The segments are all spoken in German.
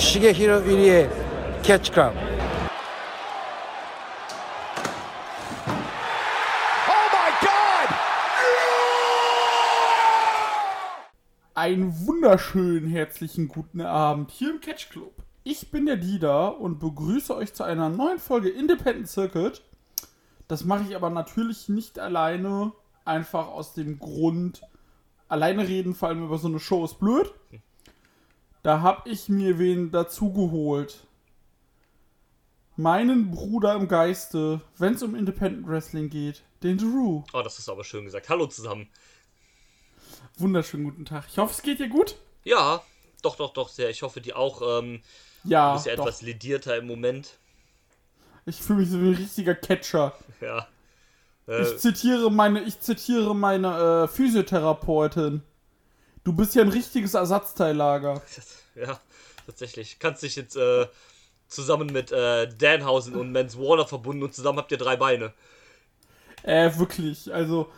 Shigehiro Irie Catch Club. Einen wunderschönen herzlichen guten Abend hier im Catch Club. Ich bin der Dida und begrüße euch zu einer neuen Folge Independent Circuit. Das mache ich aber natürlich nicht alleine, einfach aus dem Grund, alleine reden, vor allem über so eine Show ist blöd. Da habe ich mir wen dazu geholt. Meinen Bruder im Geiste, wenn es um Independent Wrestling geht, den Drew. Oh, das hast du aber schön gesagt. Hallo zusammen. Wunderschönen guten Tag. Ich hoffe, es geht dir gut. Ja, doch, doch, doch, sehr. Ich hoffe, die auch. Ähm, Ja, du bist ja doch. etwas ledierter im Moment. Ich fühle mich so wie ein richtiger Catcher. Ja. Äh, Ich zitiere meine, ich zitiere meine äh, Physiotherapeutin. Du bist ja ein richtiges Ersatzteillager. ja, tatsächlich. Kannst dich jetzt äh, zusammen mit äh, Danhausen und Mans Warner verbunden und zusammen habt ihr drei Beine. Äh, wirklich. Also,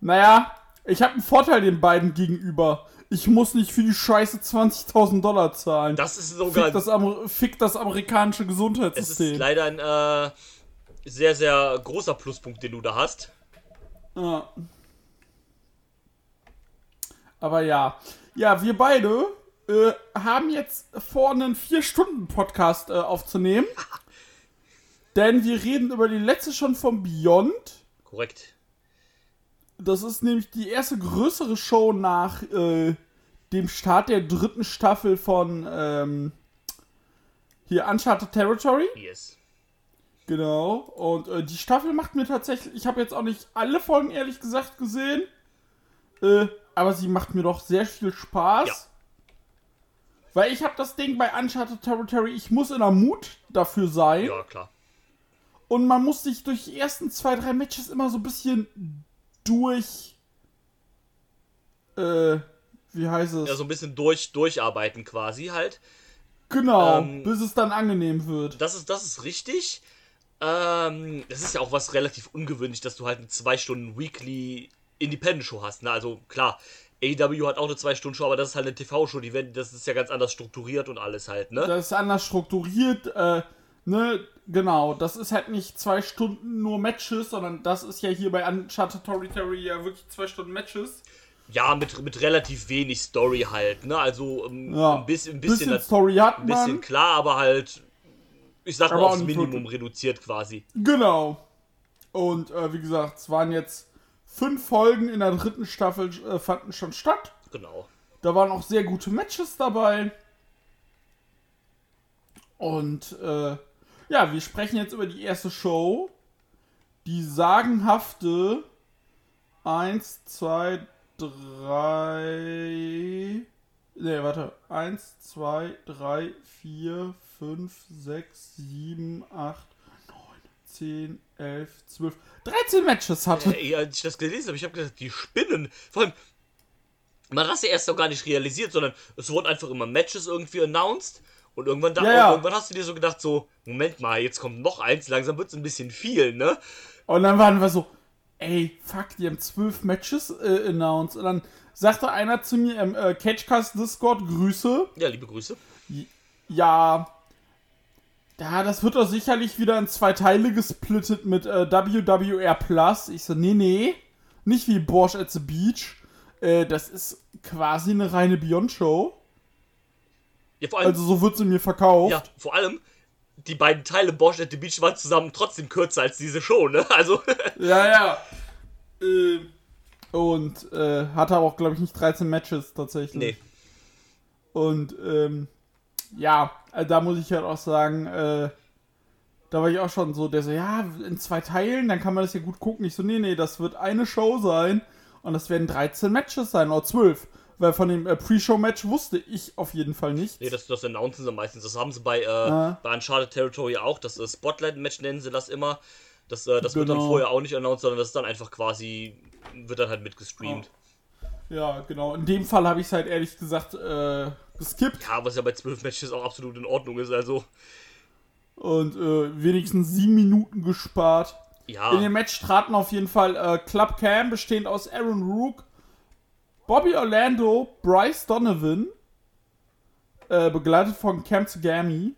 naja, ich habe einen Vorteil den beiden gegenüber. Ich muss nicht für die Scheiße 20.000 Dollar zahlen. Das ist sogar. Fick das, Amer fick das amerikanische es ist Gesundheitssystem. leider ein äh, sehr, sehr großer Pluspunkt, den du da hast. Ja. Aber ja. Ja, wir beide äh, haben jetzt vor, einen 4-Stunden-Podcast äh, aufzunehmen. Denn wir reden über die letzte schon vom Beyond. Korrekt. Das ist nämlich die erste größere Show nach äh, dem Start der dritten Staffel von ähm, hier Uncharted Territory. Yes. Genau. Und äh, die Staffel macht mir tatsächlich. Ich habe jetzt auch nicht alle Folgen ehrlich gesagt gesehen. Äh, aber sie macht mir doch sehr viel Spaß. Ja. Weil ich habe das Ding bei Uncharted Territory, ich muss in der Mut dafür sein. Ja, klar. Und man muss sich durch die ersten zwei, drei Matches immer so ein bisschen durch. Äh, wie heißt es? Ja, so ein bisschen durch, durcharbeiten quasi halt. genau, ähm, bis es dann angenehm wird. Das ist, das ist richtig. Ähm, das ist ja auch was relativ ungewöhnlich, dass du halt eine 2 Stunden Weekly Independent Show hast. Ne? Also klar, AEW hat auch eine 2 Stunden Show, aber das ist halt eine TV-Show, die werden, das ist ja ganz anders strukturiert und alles halt, ne? Das ist anders strukturiert, äh, ne, genau. Das ist halt nicht zwei Stunden nur Matches, sondern das ist ja hier bei Uncharted Territory ja wirklich zwei Stunden Matches. Ja, mit, mit relativ wenig Story halt, ne? Also ähm, Ja, ein bisschen, ein bisschen, bisschen, Story hat ein bisschen man. klar, aber halt, ich sag mal, Aber auch aufs Minimum reduziert quasi. Genau. Und äh, wie gesagt, es waren jetzt fünf Folgen in der dritten Staffel äh, fanden schon statt. Genau. Da waren auch sehr gute Matches dabei. Und äh, ja, wir sprechen jetzt über die erste Show. Die sagenhafte 1, 2, 3. Ne, warte. 1, 2, 3, 4, 5, 6, 7, 8, 9, 10, 11, 12. 13 Matches hatte. Ey, als ich das gelesen habe, ich habe gedacht, die spinnen. Vor allem, man hat das ja erst noch gar nicht realisiert, sondern es wurden einfach immer Matches irgendwie announced. Und irgendwann, da, Ja, ja. irgendwann hast du dir so gedacht, so, Moment mal, jetzt kommt noch eins, langsam wird es ein bisschen viel, ne? Und dann waren wir so, ey, fuck, die haben zwölf Matches äh, announced. Und dann sagte einer zu mir im äh, Catchcast Discord, Grüße. Ja, liebe Grüße. Ja, ja, das wird doch sicherlich wieder in zwei Teile gesplittet mit äh, WWR Plus. Ich so, nee, nee, nicht wie Bosch at the Beach. Äh, das ist quasi eine reine Beyond-Show. Ja, vor allem, Also so wird sie mir verkauft. ja, vor allem, die beiden Teile Bosch at the Beach waren zusammen trotzdem kürzer als diese Show, ne? Also, Ja, ja. Äh, und äh, hatte aber auch, glaube ich, nicht 13 Matches tatsächlich. nee. Und ähm, ja, da muss ich halt auch sagen, äh, da war ich auch schon so, der so, ja, in zwei Teilen, dann kann man das ja gut gucken. Ich so, nee, nee, das wird eine Show sein und das werden 13 Matches sein, oder 12. Weil von dem äh, Pre-Show-Match wusste ich auf jeden Fall nichts. Nee, das, das announcen sie meistens. Das haben sie bei, äh, Ah. bei Uncharted Territory auch. Das äh, Spotlight-Match nennen sie das immer. Das, äh, das wird dann Genau. vorher auch nicht announced, sondern das ist dann einfach quasi, wird dann halt mitgestreamt. Ja, genau. In dem Fall habe ich es halt ehrlich gesagt äh, geskippt. Ja, was ja bei 12 Matches auch absolut in Ordnung ist. Also, und äh, wenigstens sieben Minuten gespart. ja. In dem Match traten auf jeden Fall äh, Club Cam, bestehend aus Aaron Rook, Bobby Orlando, Bryce Donovan, äh, begleitet von Cam Tsugami.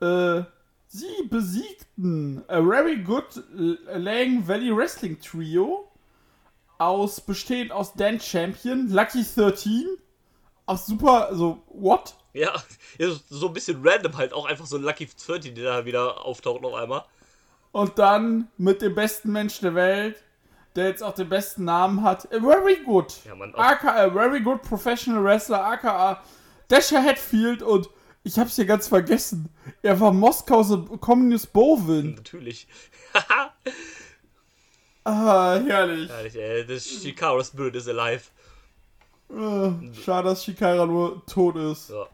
Äh, sie besiegten a very good Lang Valley Wrestling Trio aus bestehend aus Dan Champion, Lucky 13, aus super, also what? Ja, so- so ein bisschen random halt, auch einfach so ein Lucky 30, der da wieder auftaucht auf einmal. Und dann mit dem besten Menschen der Welt, der jetzt auch den besten Namen hat, a very good. Ja, Mann, aka very good professional wrestler, aka Dasher Hatfield und ich hab's hier ganz vergessen. Er war Moskau's Communist Bovin. Natürlich. Ah, herrlich. Herrlich, ey. Das Shikara Spirit is alive. Äh, schade, dass Shikara nur tot ist. Ja.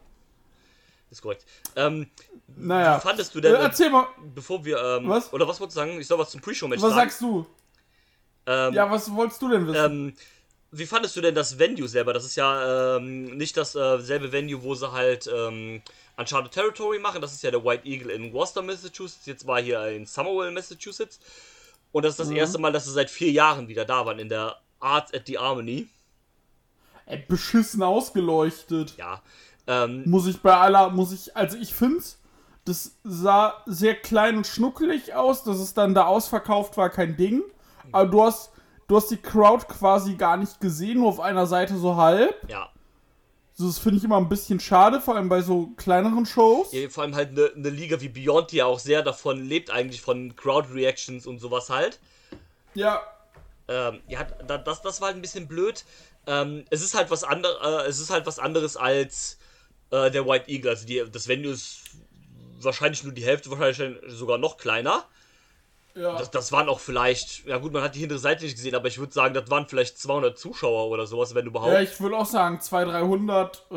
Ist korrekt. Ähm, Naja. wie fandest du Äh, denn, erzähl mal, bevor wir, ähm, Was? oder was wolltest du sagen? Ich soll was zum Pre-Show-Match was sagen. sagst du? Ähm, Ja, was wolltest du denn wissen? ähm, wie fandest du denn das Venue selber? Das ist ja ähm, nicht dasselbe äh, Venue, wo sie halt ähm, Uncharted Territory machen. Das ist ja der White Eagle in Worcester, Massachusetts. Jetzt war hier in Somerville, Massachusetts. Und das ist das Mhm. erste Mal, dass sie seit vier Jahren wieder da waren in der Arts at the Harmony. Ey, beschissen ausgeleuchtet. Ja. Ähm, Muss ich bei aller, muss ich, also ich find's, das sah sehr klein und schnuckelig aus, dass es dann da ausverkauft war, kein Ding. Aber du hast, du hast die Crowd quasi gar nicht gesehen, nur auf einer Seite so halb. ja. Das finde ich immer ein bisschen schade, vor allem bei so kleineren Shows. Ja, vor allem halt eine ne Liga wie Beyond, die ja auch sehr davon lebt, eigentlich von Crowd-Reactions und sowas halt. Ja, Ähm, ja, da, das, das war halt ein bisschen blöd. Ähm, es ist halt was anderes, äh, es ist halt was anderes als äh, der White Eagle. Also die, das Venue ist wahrscheinlich nur die Hälfte, wahrscheinlich sogar noch kleiner. ja. Das, das waren auch vielleicht, ja gut, man hat die hintere Seite nicht gesehen, aber ich würde sagen, das waren vielleicht 200 Zuschauer oder sowas, wenn überhaupt. ja, ich würde auch sagen 200, 300. Äh,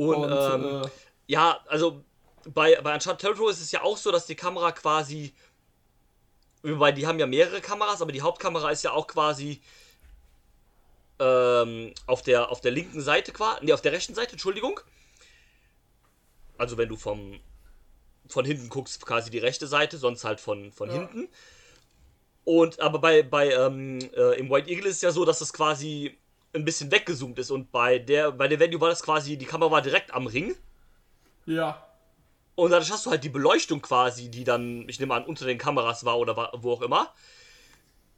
und, ähm, äh, Ja, also bei, bei Uncharted Territory ist es ja auch so, dass die Kamera quasi. Wobei, die haben ja mehrere Kameras, aber die Hauptkamera ist ja auch quasi ähm, auf, der, auf der linken Seite quasi. Ne, auf der rechten Seite, Entschuldigung. Also wenn du vom von hinten guckst, quasi die rechte Seite, sonst halt von, von Ja. hinten. Und aber bei, bei ähm, äh, im White Eagle ist es ja so, dass das quasi ein bisschen weggezoomt ist und bei der bei der Venue war das quasi die Kamera war direkt am Ring ja. und dadurch hast du halt die Beleuchtung quasi, die dann, ich nehme an, unter den Kameras war oder wa- wo auch immer,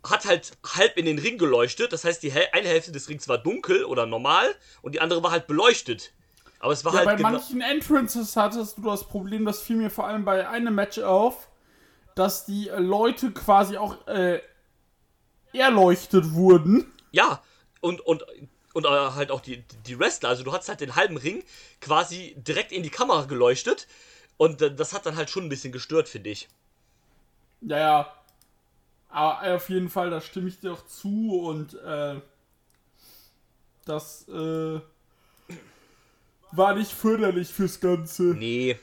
hat halt halb in den Ring geleuchtet. Das heißt, die eine Hälfte des Rings war dunkel oder normal und die andere war halt beleuchtet. Aber es war Ja, halt bei manchen Entrances hattest du das Problem, das fiel mir vor allem bei einem Match auf, dass die äh, Leute quasi auch äh, erleuchtet wurden. Ja, und, und, und äh, halt auch die, die Wrestler. Also du hast halt den halben Ring quasi direkt in die Kamera geleuchtet. Und äh, das hat dann halt schon ein bisschen gestört, finde ich. Ja, ja. Aber auf jeden Fall, da stimme ich dir auch zu und äh, das äh, war nicht förderlich fürs Ganze. Nee.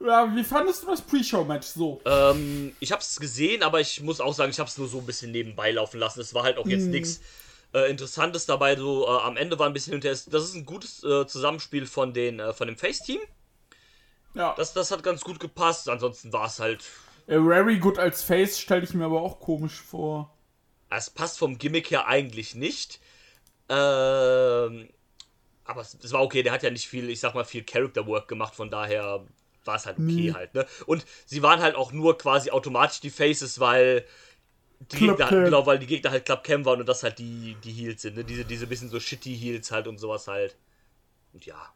Ja, wie fandest du das Pre-Show-Match so? Ähm, ich hab's gesehen, aber ich muss auch sagen, ich hab's nur so ein bisschen nebenbei laufen lassen. Es war halt auch jetzt nichts äh, Interessantes dabei. So äh, am Ende war ein bisschen hinterher. Das ist ein gutes äh, Zusammenspiel von den äh, von dem Face-Team. Ja, Das, das hat ganz gut gepasst. Ansonsten war es halt. Äh, Very Good als Face stelle ich mir aber auch komisch vor. Es passt vom Gimmick her eigentlich nicht. Ähm, aber es, es war okay. Der hat ja nicht viel, ich sag mal, viel Character Work gemacht. Von daher war es halt okay Nee. halt. Ne? Und sie waren halt auch nur quasi automatisch die Faces, weil die Club Gegner, Cam. genau, weil die Gegner halt Club Cam waren und das halt die, die Heels sind, ne? Diese, diese bisschen so shitty Heels halt und sowas halt. Und ja.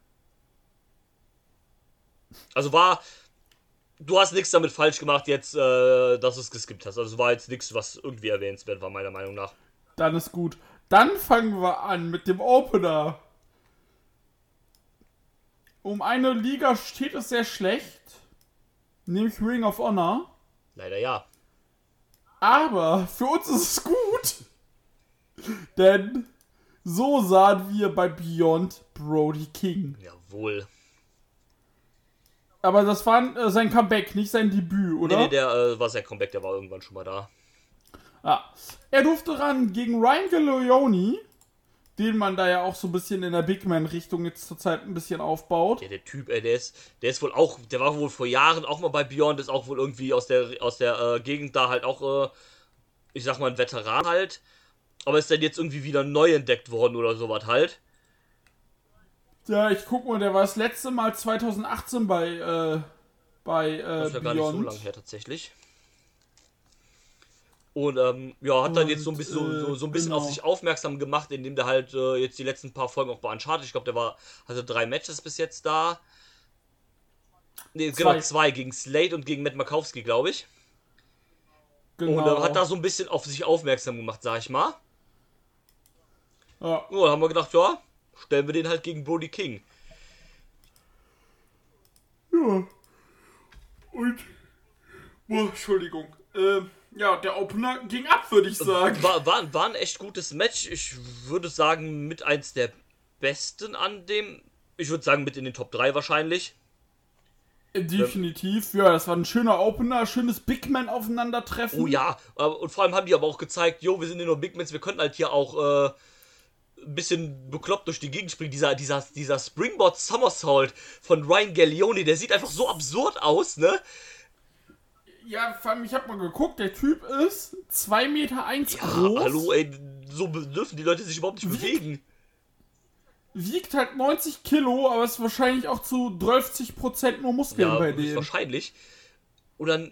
Also war. Du hast nichts damit falsch gemacht, jetzt, äh, dass du es geskippt hast. Also es war jetzt nichts, was irgendwie erwähnenswert war, meiner Meinung nach. Dann ist gut. Dann fangen wir an mit dem Opener. Um eine Liga steht es sehr schlecht. Nämlich Ring of Honor. Leider ja. Aber für uns ist es gut. Denn so sahen wir bei Beyond Brody King. Jawohl. Aber das war äh, sein Comeback, nicht sein Debüt, Nee, oder? nee, der äh, war sein Comeback, der war irgendwann schon mal da. Ah. Er durfte ran gegen Ryan Gallioni, den man da ja auch so ein bisschen in der Big Man-Richtung jetzt zurzeit ein bisschen aufbaut. Ja, der Typ, ey, der ist, der ist wohl auch, der war wohl vor Jahren auch mal bei Beyond, ist auch wohl irgendwie aus der, aus der äh, Gegend da halt auch, äh, ich sag mal, ein Veteran halt. Aber ist dann jetzt irgendwie wieder neu entdeckt worden oder sowas halt. Ja, ich guck mal, der war das letzte Mal 2018 bei, äh, bei äh, Das ist ja gar nicht so Beyond. lange her tatsächlich. Und ähm, ja, hat dann Und, jetzt so ein bisschen, so, so, so ein bisschen äh, auf genau. sich aufmerksam gemacht, indem der halt äh, jetzt die letzten paar Folgen auch bei Uncharted, ich glaube, der war, hatte drei Matches bis jetzt da. Zwei. genau, zwei gegen Slade und gegen Matt Makowski, glaube ich. Genau. Und äh, hat da so ein bisschen auf sich aufmerksam gemacht, sag ich mal. ja. Ja, da haben wir gedacht, ja, stellen wir den halt gegen Brody King. Ja. Und. Boah, Entschuldigung. Ähm, ja, der Opener ging ab, würde ich sagen. War, war, war ein echt gutes Match. Ich würde sagen, mit eins der besten an dem. Ich würde sagen, mit in den Top 3 wahrscheinlich. Definitiv, ja, das war ein schöner Opener, schönes Big Man aufeinandertreffen. Oh ja, äh, und vor allem haben die aber auch gezeigt, jo, wir sind ja nur Big Mans, wir können halt hier auch äh, ein bisschen bekloppt durch die Gegend springen. Dieser, dieser, dieser Springboard Somersault von Ryan Gallioni, der sieht einfach so absurd aus, ne? Ja, vor allem, ich hab mal geguckt, der Typ ist 2 Meter eins Ja, groß, hallo, ey, so dürfen die Leute sich überhaupt nicht bewegen. wiegt halt 90 Kilo, aber ist wahrscheinlich auch zu 30% nur Muskeln Ja, bei dem. wahrscheinlich. Und dann,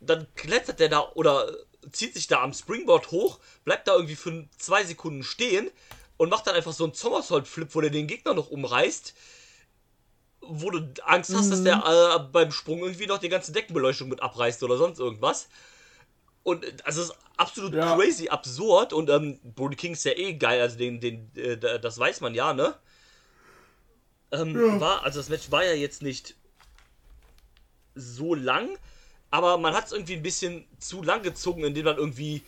dann klettert der da oder zieht sich da am Springboard hoch, bleibt da irgendwie für zwei Sekunden stehen und macht dann einfach so einen Somersault-Flip, wo der den Gegner noch umreißt. Wo du Angst hast, dass der Mhm. äh, beim Sprung irgendwie noch die ganze Deckenbeleuchtung mit abreißt oder sonst irgendwas. Und äh, also es ist absolut Ja. crazy absurd und ähm, Brody King ist ja eh geil, also den, den, äh, da- das weiß man ja, ne? Ähm, war, also das Match war ja jetzt nicht so lang, aber man hat es irgendwie ein bisschen zu lang gezogen, indem dann irgendwie,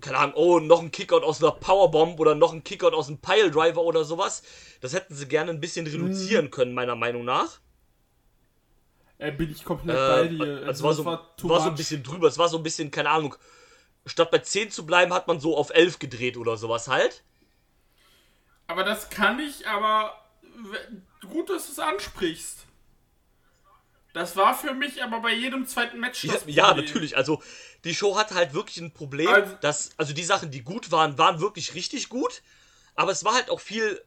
keine Ahnung, oh, noch ein Kickout aus einer Powerbomb oder noch ein Kickout aus einem Piledriver oder sowas. Das hätten sie gerne ein bisschen reduzieren können, meiner Meinung nach. Äh, bin ich komplett Äh, bei dir. also Also, war, das so, war, too so ein bisschen drüber. Es war so ein bisschen, keine Ahnung, statt bei 10 zu bleiben, hat man so auf 11 gedreht oder sowas halt. Aber das kann ich, aber gut, dass du es ansprichst. Das war für mich aber bei jedem zweiten Match Ja, das ja, Problem. natürlich. Also, die Show hatte halt wirklich ein Problem, Also- dass, also die Sachen, die gut waren, waren wirklich richtig gut. Aber es war halt auch viel,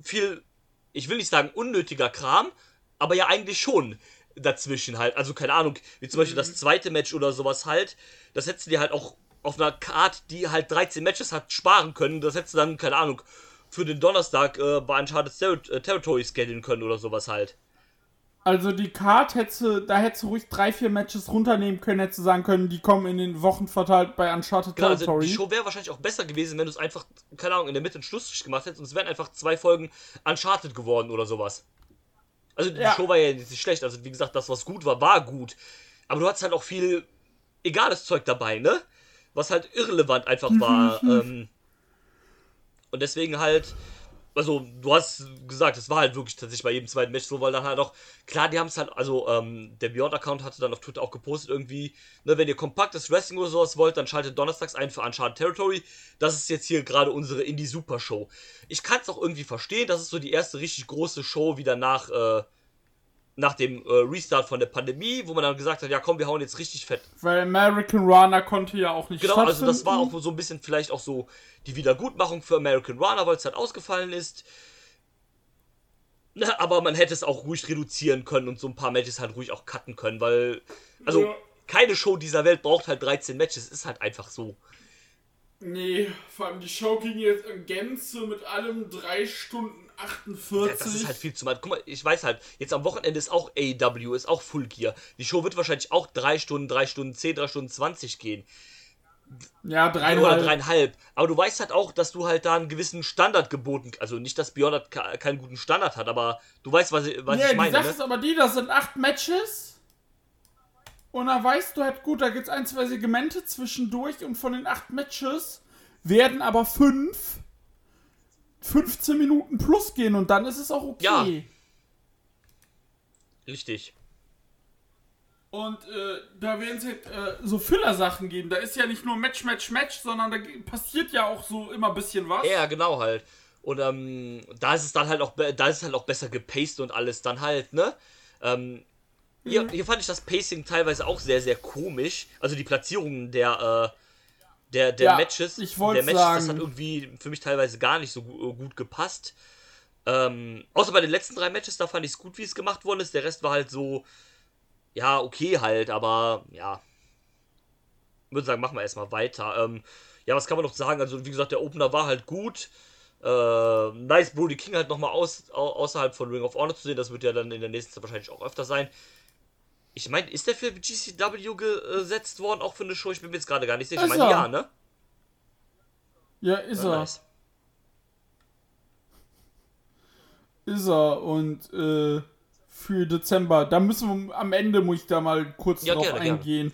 viel, ich will nicht sagen unnötiger Kram, aber ja eigentlich schon dazwischen halt. Also, keine Ahnung, wie zum Beispiel das zweite Match oder sowas halt. Das hättest du dir halt auch auf einer Card, die halt 13 Matches hat, sparen können. Das hättest du dann, keine Ahnung, für den Donnerstag äh, bei Uncharted Terri äh, Territory schedulen können oder sowas halt. Also die Card hättest du, da hättest du ruhig drei, vier Matches runternehmen können, hättest du sagen können, die kommen in den Wochen verteilt bei Uncharted Genau, also Territory. die Show wäre wahrscheinlich auch besser gewesen, wenn du es einfach, keine Ahnung, in der Mitte einen Schlussstrich gemacht hättest und es wären einfach zwei Folgen Uncharted geworden oder sowas. Also die Ja. Show war ja nicht schlecht, also wie gesagt, das, was gut war, war gut. Aber du hattest halt auch viel egales Zeug dabei, ne? Was halt irrelevant einfach war. ähm, und deswegen halt, also du hast gesagt, es war halt wirklich tatsächlich bei jedem zweiten Match so, weil dann halt auch, klar, die haben es halt, also ähm, der Beyond-Account hatte dann auf Twitter auch gepostet irgendwie, ne, wenn ihr kompaktes Wrestling oder sowas wollt, dann schaltet donnerstags ein für Uncharted Territory. Das ist jetzt hier gerade unsere Indie-Super-Show. Ich kann es auch irgendwie verstehen, das ist so die erste richtig große Show wieder nach, äh, nach dem äh, Restart von der Pandemie, wo man dann gesagt hat, ja komm, wir hauen jetzt richtig fett Weil American Runner konnte ja auch nicht Genau, also das war auch so ein bisschen vielleicht auch so die Wiedergutmachung für American Runner, weil es halt ausgefallen ist. Na, aber man hätte es auch ruhig reduzieren können und so ein paar Matches halt ruhig auch cutten können, weil. Also, Ja. keine Show dieser Welt braucht halt 13 Matches, ist halt einfach so. Nee, vor allem die Show ging jetzt in Gänze mit allem 3 Stunden 48. Ja, das ist halt viel zu mal. Guck mal, ich weiß halt, jetzt am Wochenende ist auch AEW, ist auch Full Gear. Die Show wird wahrscheinlich auch 3 Stunden, 3 Stunden 10, 3 Stunden 20 gehen. ja, Oder dreieinhalb. dreieinhalb. Aber du weißt halt auch, dass du halt da einen gewissen Standard geboten Also nicht, dass Beyond ke- keinen guten Standard hat, aber du weißt, was, ich- was Ja, ich die meine. Sache Ne? ist aber die, das sind acht Matches. Und da weißt du halt, gut, da gibt's ein, zwei Segmente zwischendurch und von den acht Matches werden aber fünf 15 Minuten plus gehen und dann ist es auch okay. Ja. Richtig. Und äh, da werden es halt äh, so Filler-Sachen geben. Da ist ja nicht nur Match, Match, Match, sondern da passiert ja auch so immer ein bisschen was. Ja, genau halt. Und ähm, da ist es dann halt auch, da ist es halt auch besser gepaced und alles dann halt, ne? Ähm, hier, hier fand ich das Pacing teilweise auch sehr, sehr komisch. Also die Platzierungen der, der, der Ja, Matches, ich der Matches, das sagen- hat irgendwie für mich teilweise gar nicht so gu- gut gepasst. Ähm, außer bei den letzten drei Matches, da fand ich es gut, wie es gemacht worden ist. Der Rest war halt so, ja, okay halt, aber ja. Würde sagen, machen wir erstmal weiter. Ähm, ja, was kann man noch sagen? Also, wie gesagt, der Opener war halt gut. Äh, nice, Brody King halt nochmal aus, au außerhalb von Ring of Honor zu sehen. Das wird ja dann in der nächsten Zeit wahrscheinlich auch öfter sein. Ich meine, ist der für GCW gesetzt worden, auch für eine Show? Ich bin mir jetzt gerade gar nicht sicher. Ich meine, ja, ne? Ja, ist Ja, er. nice. Ist er. Und äh, für Dezember, da müssen wir am Ende, muss ich da mal kurz Ja, drauf gerne, gerne. eingehen.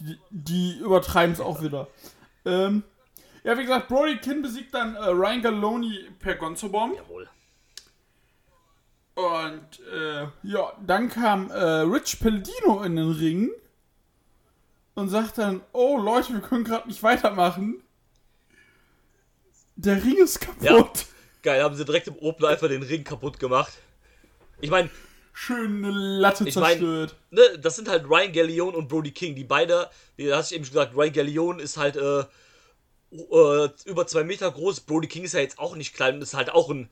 Die, die übertreiben es auch wieder. Ähm, ja, wie gesagt, Brody Kin besiegt dann äh, Ryan Galoni per Gonzo-Bomb. Jawohl. Und äh, ja, dann kam äh, Rich Pelledino in den Ring und sagt dann, oh Leute, wir können gerade nicht weitermachen. Der Ring ist kaputt. Geil, haben sie direkt im Opener einfach den Ring kaputt gemacht. Ich meine, Schön eine Latte Ich mein- zerstört. ne, das sind halt Ryan Gallione und Brody King. Die beide, wie hast du eben schon gesagt, Ryan Gallione ist halt äh, äh, über zwei Meter groß. Brody King ist ja jetzt auch nicht klein und ist halt auch ein.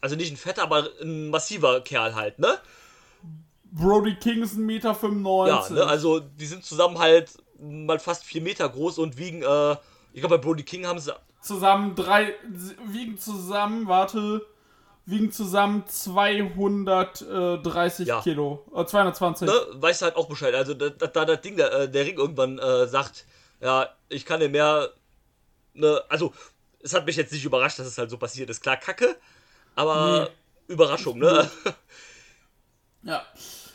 Also nicht ein fetter, aber ein massiver Kerl halt, ne? Brody King ist 1,95 Meter. Ja, ne? Also die sind zusammen halt mal fast vier Meter groß und wiegen, äh, ich glaube bei Brody King haben sie zusammen drei, wiegen zusammen, warte, wiegen zusammen 230 Ja. Kilo. Äh, 220. ne, weißt du halt auch Bescheid. Also da, da, da das Ding, der, äh, der Ring irgendwann äh, sagt, ja, ich kann dir mehr, ne, also es hat mich jetzt nicht überrascht, dass es halt so passiert ist. Klar, Kacke, aber Überraschung, ne? Ja.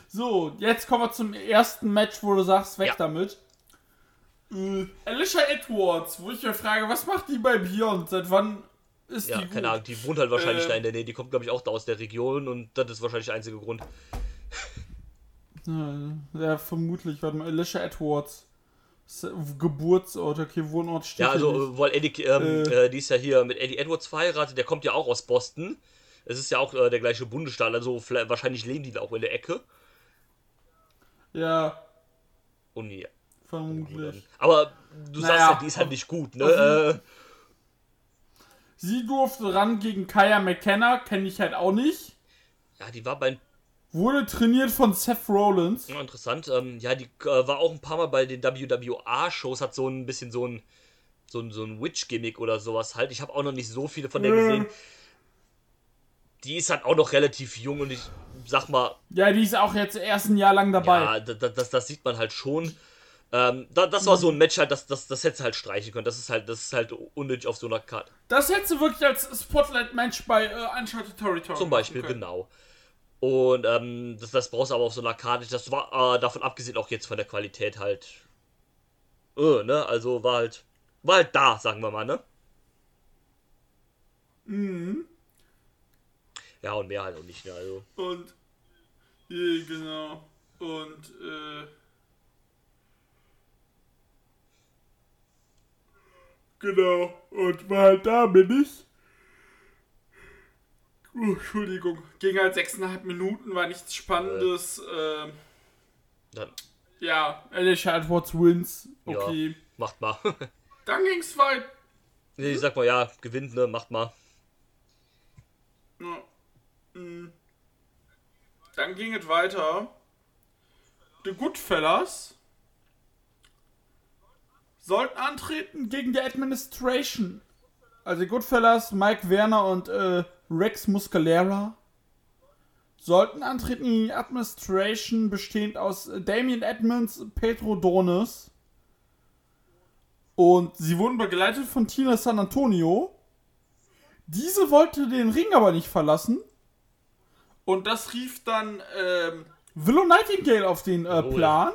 So, jetzt kommen wir zum ersten Match, wo du sagst, weg Ja. damit. Äh, Alicia Edwards, wo ich mir frage, was macht die bei Beyond? Seit wann ist ja, die gut? keine Ahnung, die wohnt halt wahrscheinlich Äh. da in der Nähe, die kommt glaube ich auch da aus der Region und das ist wahrscheinlich der einzige Grund. Ja, ja, vermutlich. Warte mal, Alicia Edwards. Geburtsort, okay, Wohnort steht Ja, also, weil Eddie, ähm, Äh. äh, die ist ja hier mit Eddie Edwards verheiratet, der kommt ja auch aus Boston. Es ist ja auch äh, der gleiche Bundesstaat, also wahrscheinlich leben die da auch in der Ecke. Ja, Und ja. vermutlich. Aber du Naja, sagst ja, die ist halt nicht gut, ne? Äh, Sie durfte ran gegen Kaya McKenna, kenne ich halt auch nicht. ja, die war bei Wurde trainiert von Seth Rollins. Ja, interessant. Ähm, ja, die äh, war auch ein paar Mal bei den WWA-Shows, hat so ein bisschen so ein, so ein, so ein Witch-Gimmick oder sowas halt. Ich habe auch noch nicht so viele von der gesehen. Die ist halt auch noch relativ jung und ich sag mal, Ja, die ist auch jetzt erst ein Jahr lang dabei. ja, das, das, das sieht man halt schon. Ähm, da, das war so ein Match halt, das, das, das hätte halt streichen können. Das ist halt, das ist halt unnötig auf so einer Karte. Das hättest du wirklich als Spotlight-Match bei äh, Uncharted Territory Zum Beispiel, genau. Und ähm, das, das brauchst du aber auf so einer Karte. Das war äh, davon abgesehen auch jetzt von der Qualität halt. Äh, ne? Also war halt. War halt da, sagen wir mal, ne? Mhm. Ja, und mehr halt auch nicht, ne? Also. Und, ja, genau. Und, äh. Genau. Und war halt da bin ich. Oh, Entschuldigung. Ging halt sechseinhalb Minuten, war nichts Spannendes. ähm, Dann, ja, Alicia Edwards wins. Okay. ja, macht mal. Dann ging's weit. nee, ich sag mal, ja, gewinnt, ne? Macht mal. Ja. Mm. Dann ging es weiter. The Goodfellas sollten antreten gegen die Administration. Also die Goodfellas, Mike Werner und äh, Rex Muscalera sollten antreten gegen die Administration, bestehend aus äh, Damien Edmonds, Pedro Donis. Und sie wurden begleitet von Tina San Antonio. Diese wollte den Ring aber nicht verlassen. Und das rief dann ähm, Willow Nightingale auf den äh. Plan.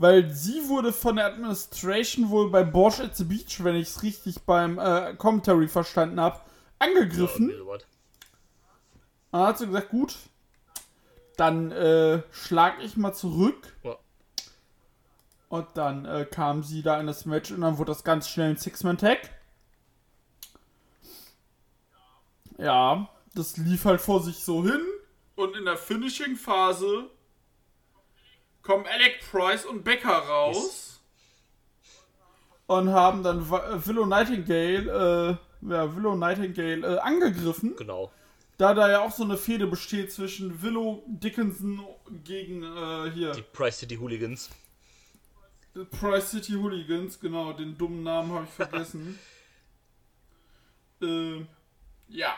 Weil sie wurde von der Administration wohl bei Bosch at the Beach, wenn ich es richtig beim äh, Commentary verstanden habe, angegriffen. Ja, sowas. Dann hat sie gesagt, gut, dann äh, schlag ich mal zurück. Ja. Und dann äh, kam sie da in das Match und dann wurde das ganz schnell ein Six-Man-Tag. Ja, das lief halt vor sich so hin. Und in der Finishing-Phase kommen Alec Price und Becker raus. und haben dann äh, Willow Nightingale, äh, ja, Willow Nightingale äh, angegriffen. Genau. Da da ja auch so eine Fehde besteht zwischen Willow Dickinson gegen äh, hier Die Price City Hooligans. Price City Hooligans, genau, den dummen Namen habe ich vergessen. äh, ja.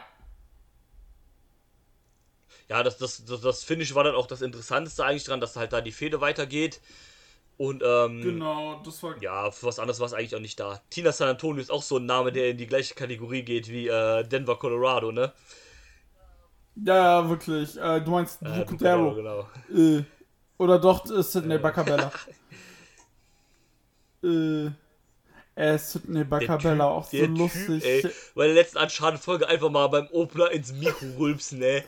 Ja, das, das, das, das Finish war dann auch das Interessanteste eigentlich dran, dass halt da die Fehde weitergeht. Und, ähm, Genau, das war. ja, für was anderes war es eigentlich auch nicht da. Tina San Antonio ist auch so ein Name, der in die gleiche Kategorie geht wie äh, Denver, Colorado, ne? Ja, ja, wirklich. Äh, du meinst Äh, Darrow. genau. Äh, oder doch äh, Sidney Bacabella. äh, äh, Sidney Bacabella, auch so lustig. Typ, ey, bei der letzten Uncharted-Folge einfach mal beim Opener ins Mikro rülpsen, ey.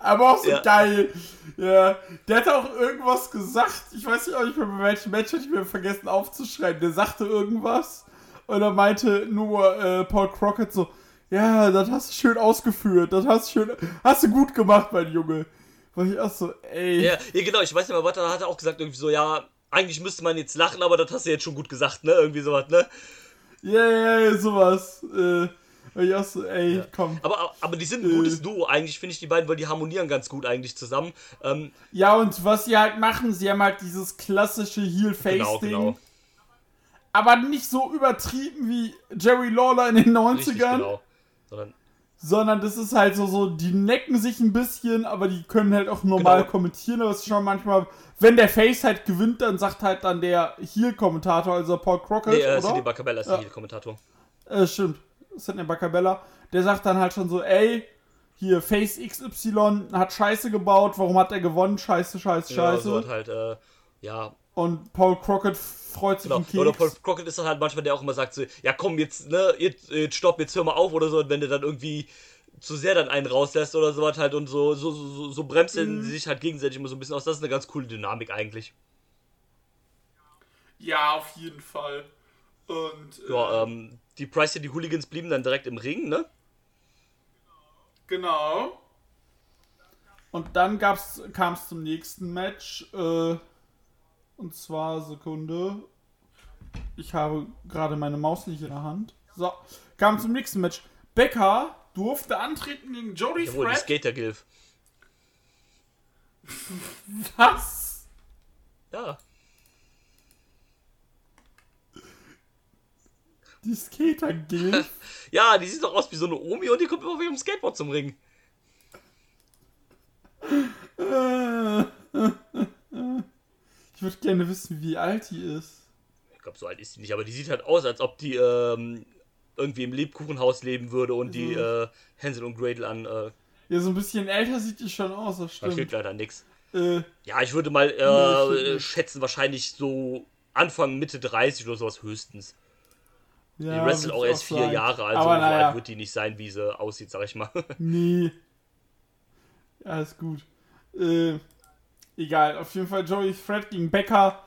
Aber auch so Ja. geil. Ja, der hat auch irgendwas gesagt. Ich weiß nicht, ob ich bei welchem Match hatte ich mir vergessen aufzuschreiben. Der sagte irgendwas und er meinte nur äh, Paul Crockett so, ja, das hast du schön ausgeführt. Das hast du schön, hast du gut gemacht, mein Junge. Weil ich auch so, ey. Ja, ja, genau, ich weiß nicht mehr, was da hat er auch gesagt, irgendwie so, ja, eigentlich müsste man jetzt lachen, aber das hast du jetzt schon gut gesagt, ne? Irgendwie sowas, ne? Ja, ja, ja, sowas. Äh, so, ey, komm. Aber, aber die sind ein Äh. gutes Duo eigentlich, finde ich, die beiden, weil die harmonieren ganz gut eigentlich zusammen. Ähm, Ja, und was sie halt machen, sie haben halt dieses klassische Heel-Face-Ding. genau, genau. Aber nicht so übertrieben wie Jerry Lawler in den 90ern. Richtig, genau. Sondern, Sondern das ist halt so, so, die necken sich ein bisschen, aber die können halt auch normal Genau. kommentieren. Aber es ist schon manchmal, wenn der Face halt gewinnt, dann sagt halt dann der Heel-Kommentator, also Paul Crockett, nee, äh, oder? Sidney Bacabella ist Ja. der Kommentator. Äh, stimmt. Sidney Bacabella. Der sagt dann halt schon so, ey, hier, Face XY hat Scheiße gebaut, warum hat er gewonnen? Scheiße, scheiße, Ja, scheiße. so hat halt, äh, ja, Und Paul Crockett freut sich genau. Keks. Oder Paul Crockett ist dann halt manchmal der auch immer sagt so, ja komm, jetzt, ne, jetzt, jetzt stopp, jetzt hör mal auf oder so, und wenn der dann irgendwie zu sehr dann einen rauslässt oder sowas halt und so, so, so, so bremsen Mhm. sie sich halt gegenseitig immer so ein bisschen aus. Das ist eine ganz coole Dynamik eigentlich. Ja, auf jeden Fall. Und äh, Ja, ähm, die Price City Hooligans blieben dann direkt im Ring, ne? Genau. Und dann kam es zum nächsten Match. Äh, und zwar, Sekunde. Ich habe gerade meine Maus nicht in der Hand. So, kam zum nächsten Match. Becker durfte antreten gegen Jody Jawohl, die Fred. Skater-Gilf. Was? Ja. Die Skater Gilf? Ja, die sieht doch aus wie so eine Omi und die kommt immer auf ihrem Skateboard zum Ring. Äh, ich würde gerne wissen, wie alt die ist. Ich glaube, so alt ist die nicht, aber die sieht halt aus, als ob die ähm, irgendwie im Lebkuchenhaus leben würde und die äh, Hänsel und Gretel an. Äh, Ja, so ein bisschen älter sieht die schon aus, das da steht stimmt. leider nix. Äh, Ja, ich würde mal Nee, äh, steht nicht. schätzen, wahrscheinlich so Anfang, Mitte 30 oder sowas höchstens. Ja, die wrestelt würd auch erst vier sagen. Jahre, also so naja. alt wird die nicht sein, wie sie aussieht, sag ich mal. Nee. Ja, ist gut. Äh, egal, auf jeden Fall Joey Fred gegen Becker.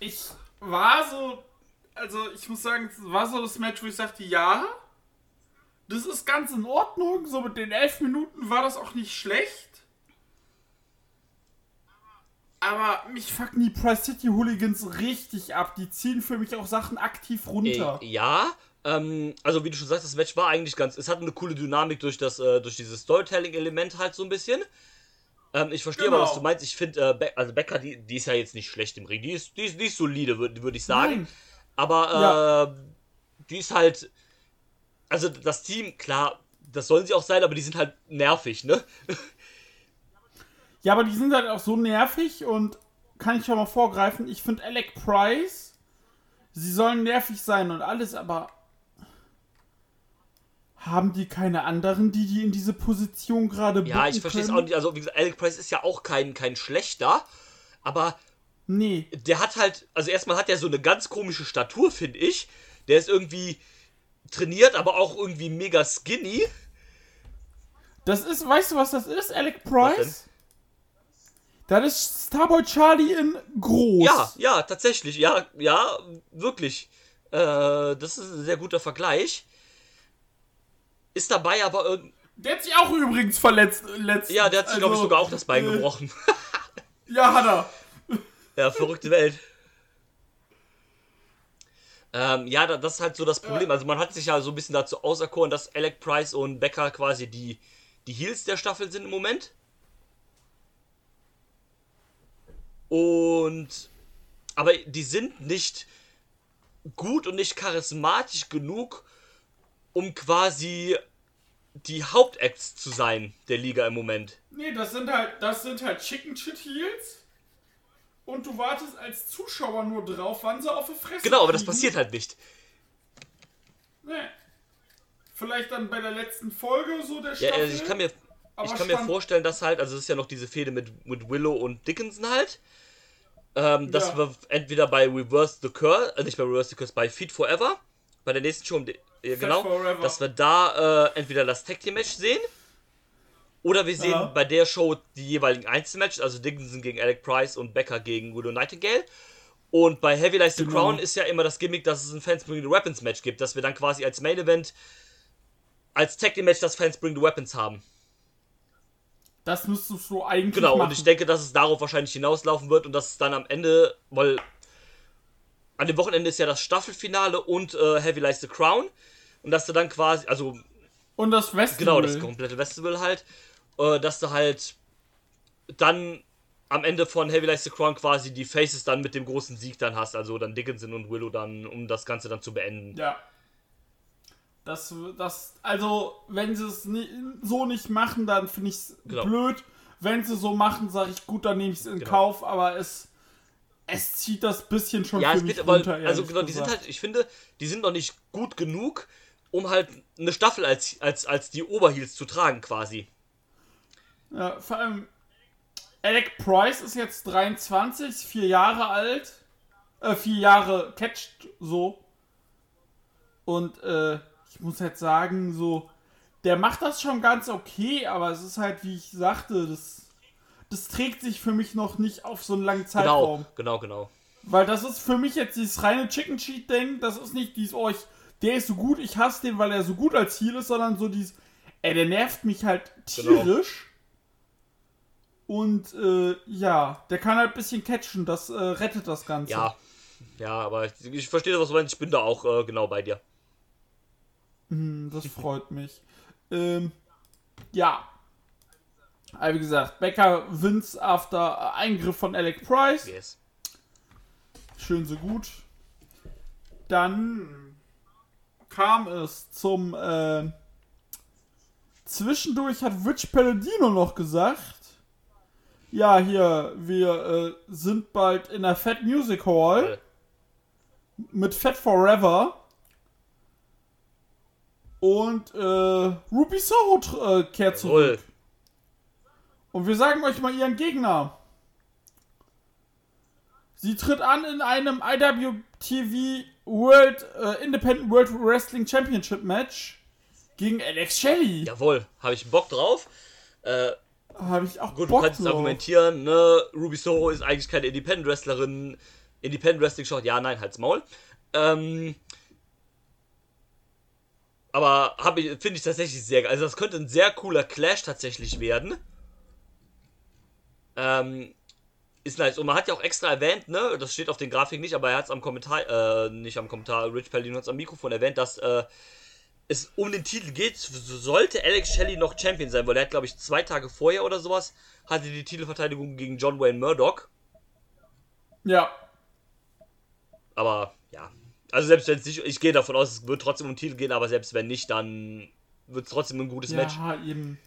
Ich war so, also ich muss sagen, war so das Match, wo ich sagte, ja, das ist ganz in Ordnung. So mit den elf Minuten war das auch nicht schlecht. Aber mich fucken die Price City Hooligans richtig ab. Die ziehen für mich auch Sachen aktiv runter. Äh, ja, ähm, also wie du schon sagst, das Match war eigentlich ganz. Es hat eine coole Dynamik durch das, äh, durch dieses Storytelling-Element halt so ein bisschen. Ähm, ich verstehe aber, Genau. was du meinst. Ich finde, äh, Be also Becker, die, die ist ja jetzt nicht schlecht im Ring. Die ist, die ist, die ist solide, würde würd ich sagen. Nein. Aber äh, Ja. die ist halt. Also das Team, klar, das sollen sie auch sein, aber die sind halt nervig, ne? Ja, aber die sind halt auch so nervig und kann ich schon mal vorgreifen. Ich finde Alec Price, sie sollen nervig sein und alles, aber haben die keine anderen, die die in diese Position gerade Ja, ich verstehe es auch nicht. Also, wie gesagt, Alec Price ist ja auch kein, kein schlechter, aber Nee. der hat halt, also erstmal hat er so eine ganz komische Statur, finde ich. Der ist irgendwie trainiert, aber auch irgendwie mega skinny. Das ist, weißt du, was das ist, Alec? Price? Das ist Starboy Charlie in groß. Ja, ja, tatsächlich, ja, ja, wirklich. Äh, das ist ein sehr guter Vergleich. Ist dabei aber irgendwie. Der hat sich auch übrigens verletzt äh, letztens. Ja, der hat sich, glaube ich, Also, sogar auch das Bein äh, gebrochen. Ja, hat er. ja, verrückte Welt. Ähm, ja, da- das ist halt so das Problem. Also man hat sich ja so ein bisschen dazu auserkoren, dass Alec Price und Becker quasi die, die Heels der Staffel sind im Moment. Und aber die sind nicht gut und nicht charismatisch genug, um quasi die Hauptacts zu sein der Liga im Moment. Nee, das sind halt, das sind halt Chicken Shit Heels. Und du wartest als Zuschauer nur drauf, wann sie auf die Fresse Genau, aber das passiert halt nicht. Nee. Vielleicht dann bei der letzten Folge so der Ja, Staffel. also ich kann mir, aber ich kann mir vorstellen, dass halt, also es ist ja noch diese Fehde mit, mit Willow und Dickinson halt, ähm, dass Ja. wir entweder bei Reverse the Curse, äh, nicht bei Reverse the Curse, bei Feed Forever, bei der nächsten Show, um die- äh, genau, Forever. dass wir da äh, entweder das Tag Team Match sehen, oder wir sehen Ja. bei der Show die jeweiligen Einzelmatches, also Dickinson gegen Alec Price und Becker gegen Willow Nightingale. Und bei Heavy Lies the Genau. Crown ist ja immer das Gimmick, dass es ein Fans Bring the Weapons Match gibt, dass wir dann quasi als Main Event als Tag Team Match das Fans Bring the Weapons haben. Das müsstest du eigentlich Genau, machen. und ich denke, dass es darauf wahrscheinlich hinauslaufen wird und dass es dann am Ende, weil an dem Wochenende ist ja das Staffelfinale und äh, Heavy Lies the Crown. Und dass du dann quasi, also und das Festival. genau, das komplette Festival halt, äh, dass du halt dann am Ende von Heavy Lies the Crown quasi die Faces dann mit dem großen Sieg dann hast, also dann Dickinson und Willow dann, um das Ganze dann zu beenden. Ja. Das, das, also, wenn sie es ni so nicht machen, dann finde ich es Genau. blöd. Wenn sie so machen, sage ich, gut, dann nehme ich es in Genau. Kauf, aber es, es zieht das bisschen schon Ja, für es mich aber, runter, also ehrlich genau, die sind halt, ich finde, die sind noch nicht gut genug, um halt eine Staffel als, als, als die Oberheels zu tragen quasi. Ja, vor allem, Alec Price ist jetzt 23, ist vier Jahre alt. Äh, vier Jahre catcht so. Und äh, ich muss jetzt sagen, so, der macht das schon ganz okay, aber es ist halt, wie ich sagte, das, das trägt sich für mich noch nicht auf so einen langen Zeitraum. Genau, genau, genau. Weil das ist für mich jetzt dieses reine Chicken Cheat Ding, das ist nicht dieses, oh, ich, der ist so gut, ich hasse den, weil er so gut als Heal ist, sondern so dieses, ey, der nervt mich halt Genau. tierisch. Und äh, ja, der kann halt ein bisschen catchen, das äh, rettet das Ganze. Ja, ja, aber ich, ich verstehe, was du meinst, ich bin da auch äh, genau bei dir. Hm, das freut mich. Ähm, ja. Aber wie gesagt, Becker wins after Eingriff von Alec Price. Yes. Schön so gut. Dann kam es zum äh, Zwischendurch hat Rich Palladino noch gesagt, ja, hier, wir äh, sind bald in der Fat Music Hall Äh, mit Fat Forever. Und äh, Ruby Soho äh, kehrt zurück. Jawohl. Und wir sagen euch mal ihren Gegner. Sie tritt an in einem IWTV World äh, Independent World Wrestling Championship Match gegen Alex Shelley. Jawohl, habe ich Bock drauf. Äh, Habe ich auch gut, Bock du kannst es drauf. argumentieren, ne? Ruby Soho ist eigentlich keine Independent-Wrestlerin. Independent Wrestling schaut, ja, nein, halt's Maul. Ähm, aber finde ich tatsächlich sehr geil. Also das könnte ein sehr cooler Clash tatsächlich werden. Ähm, ist nice. Und man hat ja auch extra erwähnt, ne, das steht auf den Grafiken nicht, aber er hat es am Kommentar, äh, nicht am Kommentar, Rich Palladino hat es am Mikrofon erwähnt, dass äh, es um den Titel geht, sollte Alex Shelley noch Champion sein, weil er hat, glaube ich, zwei Tage vorher oder sowas, hatte die Titelverteidigung gegen John Wayne Murdoch. Ja, Aber ja, also selbst wenn es nicht, ich gehe davon aus, es wird trotzdem um den Titel gehen, aber selbst wenn nicht, dann wird es trotzdem ein gutes Match. ja, eben.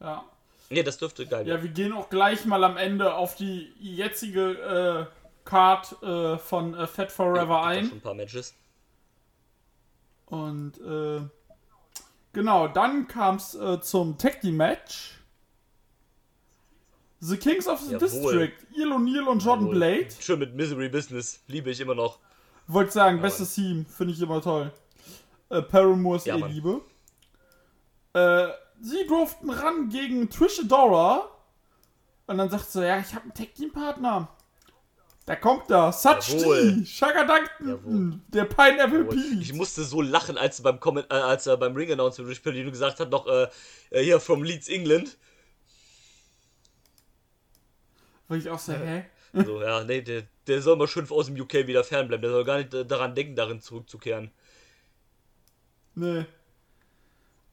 Ja. Nee, das dürfte geil werden. Ja, wir gehen auch gleich mal am Ende auf die jetzige äh, Card äh, von äh, Fat Forever auch ein. schon ein paar Matches. Und äh, genau, dann kam es äh, zum Tag Team Match. The Kings of the Jawohl. District, Il O'Neill und Jordan Jawohl. Blade. Schön mit Misery Business, liebe ich immer noch. Wollte sagen, Jawohl. bestes Team, finde ich immer toll. Äh, Paramore ist Ja, eh Mann. Liebe. Äh, sie durften ran gegen Trish Adora. Und dann sagt sie, ja, ich habe einen Tag Team Partner. Da kommt er, Satch Jawohl. D, Shaka Duncton, Jawohl. der Pineapple. Pete. Ich musste so lachen, als beim Comment, äh, als er beim Ring Announcement Rich Palladino gesagt hat, noch äh, äh, hier from Leeds England. Weil ich auch so, hä? So, ja, nee, der, der soll mal schön aus dem UK wieder fernbleiben. Der soll gar nicht äh, daran denken, darin zurückzukehren. Nee.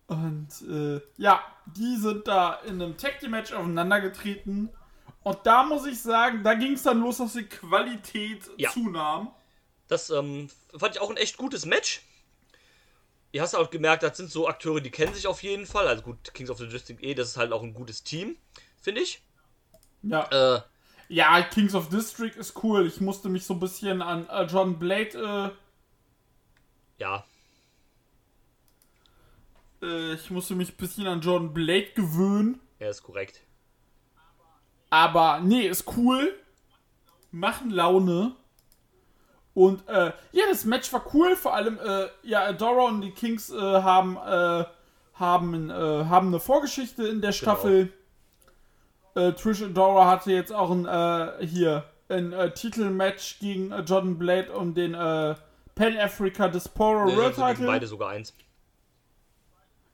Und äh, ja, die sind da in einem Tag Team Match aufeinander getreten. Und da muss ich sagen, da ging es dann los, dass die Qualität Ja. zunahm. Das ähm, fand ich auch ein echt gutes Match. Ihr hast auch gemerkt, das sind so Akteure, die kennen sich auf jeden Fall. Also gut, Kings of the District E, das ist halt auch ein gutes Team, finde ich. Ja. Äh, ja, Kings of District ist cool. Ich musste mich so ein bisschen an äh, John Blade, ja, äh, äh, ich musste mich ein bisschen an John Blade gewöhnen. er ist korrekt. Aber nee, ist cool. Machen Laune. Und äh, ja, das Match war cool. Vor allem, äh, ja, Adora und die Kings äh, haben, äh, haben, äh, haben eine Vorgeschichte in der Staffel. Äh, Trish Adora hatte jetzt auch ein, äh, hier, ein äh, Titelmatch gegen äh, Jordan Blade um den äh, Pan-Africa Diaspora Äh, World also gegen Title. beide sogar eins.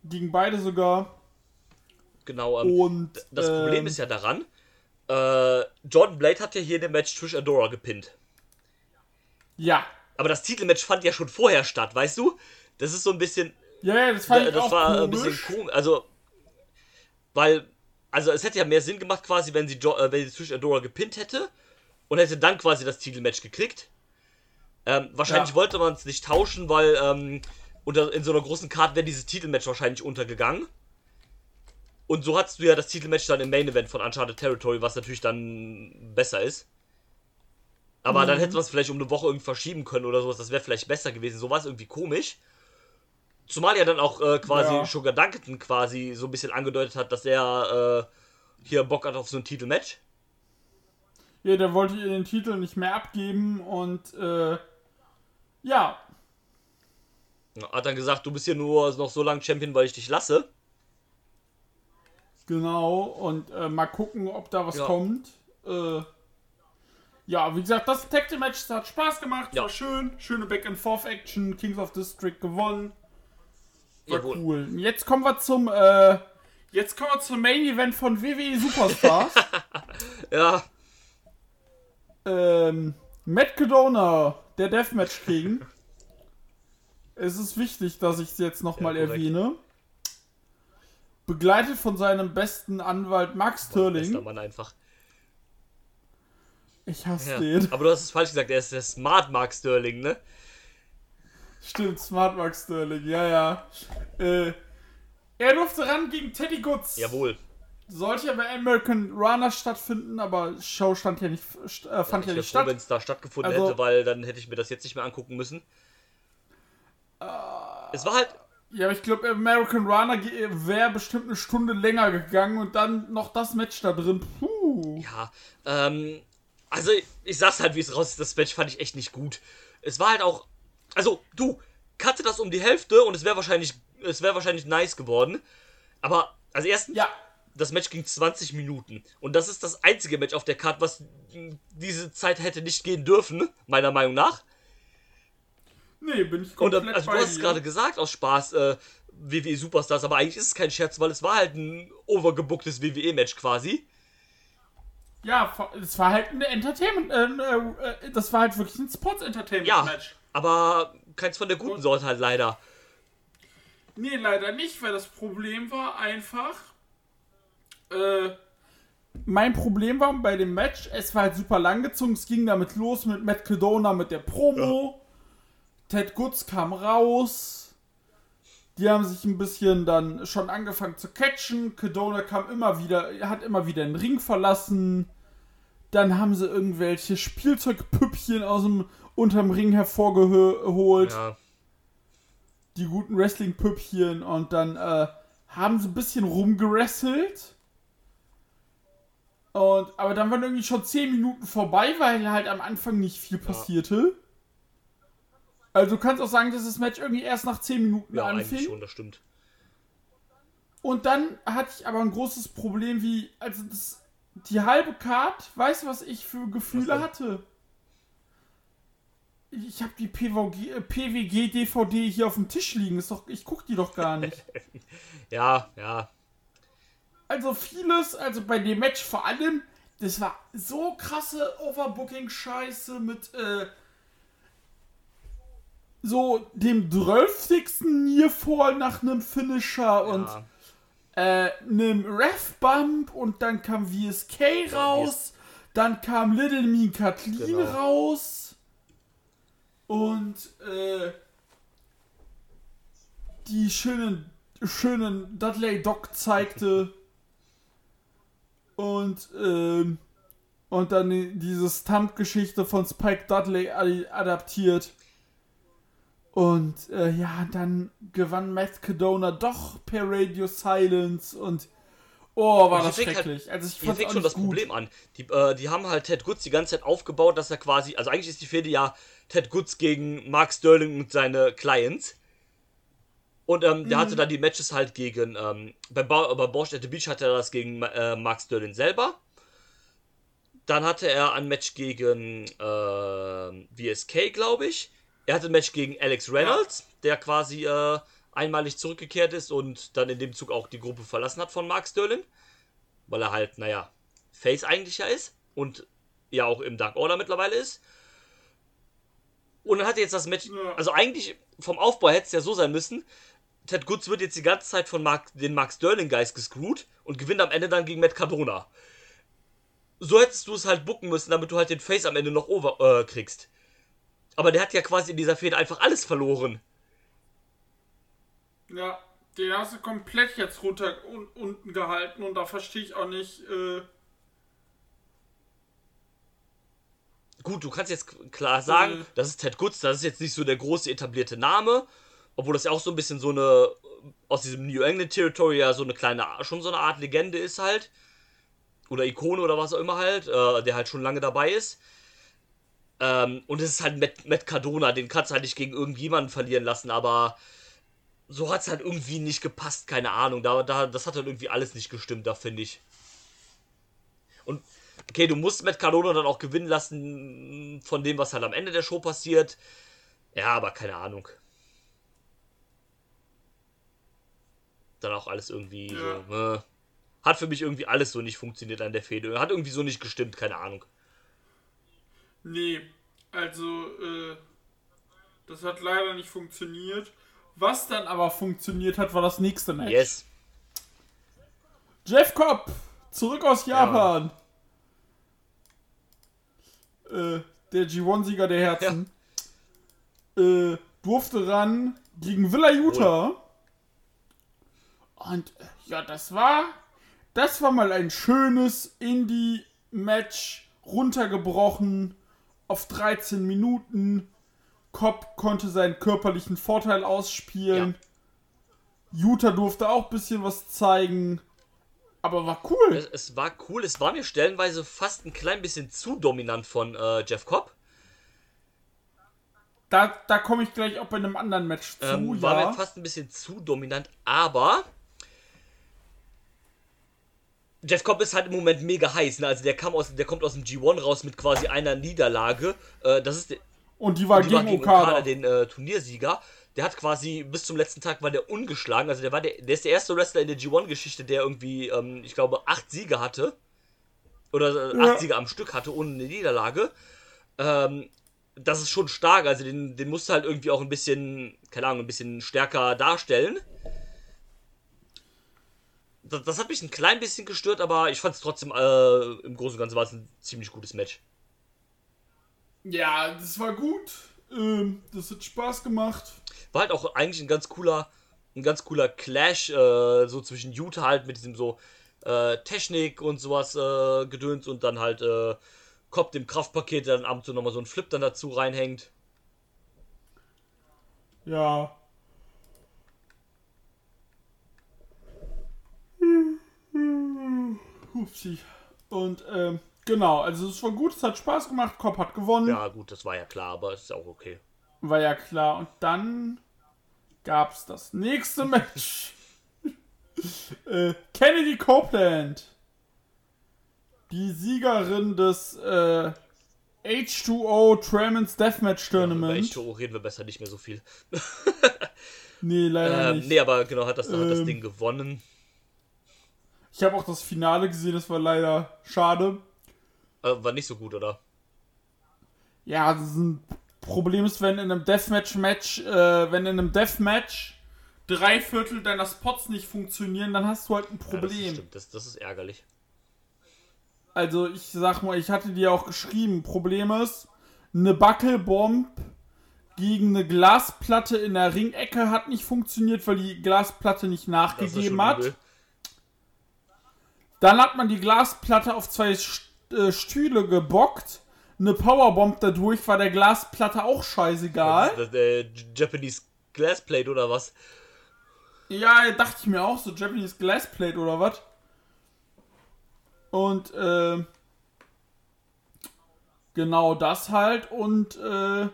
Gegen beide sogar. Genau. Ähm, Und das Problem ähm, ist ja daran, äh, Jordan Blade hat ja hier in dem Match Trish Adora gepinnt. Ja. Aber das Titelmatch fand ja schon vorher statt, weißt du? Das ist so ein bisschen. Ja, ja, das fand Äh, ich das auch war komisch. ein bisschen komisch. Also, weil, also es hätte ja mehr Sinn gemacht, quasi, wenn sie, jo äh, wenn sie Trish Adora gepinnt hätte und hätte dann quasi das Titelmatch gekriegt. Ähm, wahrscheinlich Ja. wollte man es nicht tauschen, weil ähm, unter, in so einer großen Karte wäre dieses Titelmatch wahrscheinlich untergegangen. Und so hattest du ja das Titelmatch dann im Main Event von Uncharted Territory, was natürlich dann besser ist. Aber Mhm. dann hätte man es vielleicht um eine Woche irgendwie verschieben können oder sowas. Das wäre vielleicht besser gewesen. So war es irgendwie komisch. Zumal ja dann auch äh, quasi Ja. Sugar Dunkerton quasi so ein bisschen angedeutet hat, dass er äh, hier Bock hat auf so ein Titelmatch. Ja, der wollte ihr den Titel nicht mehr abgeben und äh, ja, Hat dann gesagt, du bist hier nur noch so lange Champion, weil ich dich lasse. genau. Und äh, mal gucken, ob da was Ja. kommt. Äh, ja, wie gesagt, das Tag Team Match hat Spaß gemacht, Ja. war schön. Schöne Back-and-Forth-Action, Kings of District gewonnen. War Jawohl. cool. Jetzt kommen wir zum, äh, jetzt kommen wir zum Main Event von WWE Superstars. Ja, ähm, Matt Cadona, der Deathmatch King. es ist wichtig, dass ich es jetzt nochmal korrekt. erwähne. Begleitet von seinem besten Anwalt Max bester Sterling. Mann einfach. Ich hasse Ja. den. Aber du hast es falsch gesagt, er ist der Smart Mark Sterling, ne? Stimmt, Smart Max Sterling, ja, ja. Äh, er durfte ran gegen Teddy Goods. Jawohl. Sollte ja bei American Runner stattfinden, aber Show stand ja nicht, st- äh, fand Ich ja wäre nicht statt. wenn es da stattgefunden Also- hätte, weil dann hätte ich mir das jetzt nicht mehr angucken müssen. es war halt, Ja, aber ich glaube, American Runner wäre bestimmt eine Stunde länger gegangen und dann noch das Match da drin. Puh. ja, ähm, also ich sag's halt, wie es raus ist, das Match fand ich echt nicht gut. Es war halt auch, also du, cutte das um die Hälfte und es wäre wahrscheinlich, es wäre wahrscheinlich nice geworden. Aber, also erstens, Ja, das Match ging 20 Minuten. Und das ist das einzige Match auf der Karte, was diese Zeit hätte nicht gehen dürfen, meiner Meinung nach. nee, bin ich Und komplett dann, also du hast es gerade gesagt aus Spaß, äh, WWE Superstars, aber eigentlich ist es kein Scherz, weil es war halt ein overgebooktes WWE-Match quasi. Ja, es war halt ein Entertainment, äh, äh, das war halt wirklich ein Ja, Sports-Entertainment-Match. Aber keins von der guten Sorte halt leider. Nee, leider nicht, weil das Problem war einfach. Äh, mein Problem war bei dem Match, es war halt super langgezogen. Es ging damit los mit Matt Cadona mit der Promo. Ted Goods kam raus. Die haben sich ein bisschen dann schon angefangen zu catchen. Cadona kam immer wieder, hat immer wieder den Ring verlassen. Dann haben sie irgendwelche Spielzeugpüppchen aus dem unterm Ring hervorgeholt Ja, die guten Wrestling-Püppchen und dann äh, haben sie ein bisschen rumgerasselt. Und, aber dann waren irgendwie schon 10 Minuten vorbei, weil halt am Anfang nicht viel passierte. Also du kannst auch sagen, dass das Match irgendwie erst nach 10 Minuten ja eigentlich anfing. schon, das stimmt. Und dann hatte ich aber ein großes Problem, wie, also das, die halbe Card, weißt du, was ich für Gefühle hatte? Ich habe die PVG, äh, PWG-DVD hier auf dem Tisch liegen. Ist doch, ich guck die doch gar nicht. Ja, ja. Also vieles, also bei dem Match vor allem, das war so krasse Overbooking-Scheiße mit äh, so dem 12. Nearfall nach einem Finisher und Ja. äh, einem Ref-Bump und dann kam VSK raus, dann kam Little Me Kathleen Genau. raus und äh, die schönen, schönen Dudley Doc zeigte und ähm, und dann die- diese Stunt-Geschichte von Spike Dudley ad- adaptiert. Und äh, ja, dann gewann Matt Cadona doch per Radio Silence und oh, war hier das halt- schrecklich. also ich Hier fängt auch schon das gut. Problem an. Die, äh, die haben halt Ted Goods die ganze Zeit aufgebaut, dass er quasi, also eigentlich ist die Fehde ja Ted Goods gegen Mark Sterling und seine Clients. Und ähm, der hatte Mhm. dann die Matches halt gegen, ähm, bei, ba bei Bosch at the Beach hatte er das gegen äh, Mark Sterling selber. Dann hatte er ein Match gegen äh, VSK, glaube ich. Er hatte ein Match gegen Alex Reynolds, der quasi äh, einmalig zurückgekehrt ist und dann in dem Zug auch die Gruppe verlassen hat von Mark Sterling. Weil er halt, naja, Face eigentlich ja ist und ja auch im Dark Order mittlerweile ist. Und dann hat er jetzt das Match, also eigentlich vom Aufbau hätte es ja so sein müssen, Ted Goods wird jetzt die ganze Zeit von Mark, den Mark Sterling Guys gescrewt und gewinnt am Ende dann gegen Matt Cardona. So hättest du es halt bucken müssen, damit du halt den Face am Ende noch over äh, kriegst. Aber der hat ja quasi in dieser Fehde einfach alles verloren. Ja, den hast du komplett jetzt runter un unten gehalten und da verstehe ich auch nicht. Äh, Gut, du kannst jetzt klar sagen, Mhm. das ist Ted Goods, das ist jetzt nicht so der große etablierte Name, obwohl das ja auch so ein bisschen so eine aus diesem New England Territory ja so eine kleine, schon so eine Art Legende ist halt. Oder Ikone oder was auch immer halt, äh, der halt schon lange dabei ist. Ähm, und es ist halt Matt, Matt Cardona, den kannst du halt nicht gegen irgendjemanden verlieren lassen, aber so hat es halt irgendwie nicht gepasst, keine Ahnung. Da, da, das hat halt irgendwie alles nicht gestimmt, da finde ich. Und okay, du musst Matt Cardona dann auch gewinnen lassen von dem, was halt am Ende der Show passiert. Ja, aber keine Ahnung. Dann auch alles irgendwie Ja. so. Äh, hat für mich irgendwie alles so nicht funktioniert an der Fehde. Hat irgendwie so nicht gestimmt, keine Ahnung. nee, also, äh, das hat leider nicht funktioniert. Was dann aber funktioniert hat, war das nächste Match. Yes. Jeff Cobb, zurück aus Japan. Äh, der G1-Sieger der Herzen. Äh, durfte ran gegen Villa Utah. Und äh, ja, das war. Das war mal ein schönes Indie-Match runtergebrochen auf 13 Minuten. Cobb konnte seinen körperlichen Vorteil ausspielen. Utah durfte auch ein bisschen was zeigen. Aber war cool. Es, es war cool, es war mir stellenweise fast ein klein bisschen zu dominant von äh, Jeff Cobb. Da, da komme ich gleich auch bei einem anderen Match zu, Ähm, war ja. mir fast ein bisschen zu dominant, aber Jeff Cobb ist halt im Moment mega heiß. Ne? Also der, kam aus, der kommt aus dem G1 raus mit quasi einer Niederlage. Äh, das ist Und die war die war gegen gegen Okada. Okada, den äh, Turniersieger. Der hat quasi bis zum letzten Tag war der ungeschlagen. Also der war der, der ist der erste Wrestler in der G1-Geschichte, der irgendwie, ähm, ich glaube, acht Siege hatte. Oder äh, Ja. acht Siege am Stück hatte, ohne eine Niederlage. Ähm, das ist schon stark. Also den, den musst du halt irgendwie auch ein bisschen, keine Ahnung, ein bisschen stärker darstellen. Das, das hat mich ein klein bisschen gestört, aber ich fand es trotzdem, äh, im Großen und Ganzen war es ein ziemlich gutes Match. Ja, das war gut. Ähm, das hat Spaß gemacht. War halt auch eigentlich ein ganz cooler, ein ganz cooler Clash, äh, so zwischen Utah halt mit diesem so äh, Technik und sowas äh, gedöns und dann halt äh, Cobb dem Kraftpaket, der dann ab und zu nochmal so ein Flip dann dazu reinhängt. Ja. Upsi. Und, ähm, genau, also es war gut, es hat Spaß gemacht, Cobb hat gewonnen. Ja, gut, das war ja klar, aber es ist auch okay. War ja klar. Und dann gab's das nächste Match. äh, Kennedy Copeland. Die Siegerin des äh, H2O Tremens Deathmatch Über Tournament. H2O reden wir besser nicht mehr so viel. nee, leider Ähm, nicht. nee, aber genau, hat das, hat das Ähm, Ding gewonnen. Ich habe auch das Finale gesehen, das war leider schade. Äh, war nicht so gut, oder? Ja, das ist ein Problem ist, wenn in einem Deathmatch-Match, äh, wenn in einem Deathmatch drei Viertel deiner Spots nicht funktionieren, dann hast du halt ein Ja, das Problem. stimmt, das, das ist ärgerlich. also ich sag mal, ich hatte dir auch geschrieben, Problem ist, eine Buckelbomb gegen eine Glasplatte in der Ringecke hat nicht funktioniert, weil die Glasplatte nicht nachgegeben hat. übel. Dann hat man die Glasplatte auf zwei äh, Stühle gebockt. Eine Powerbomb dadurch war der Glasplatte auch scheißegal. Das, äh, Japanese Glassplate oder was? Ja, dachte ich mir auch, so Japanese Glassplate oder was. Und, äh, genau das halt. Und, äh,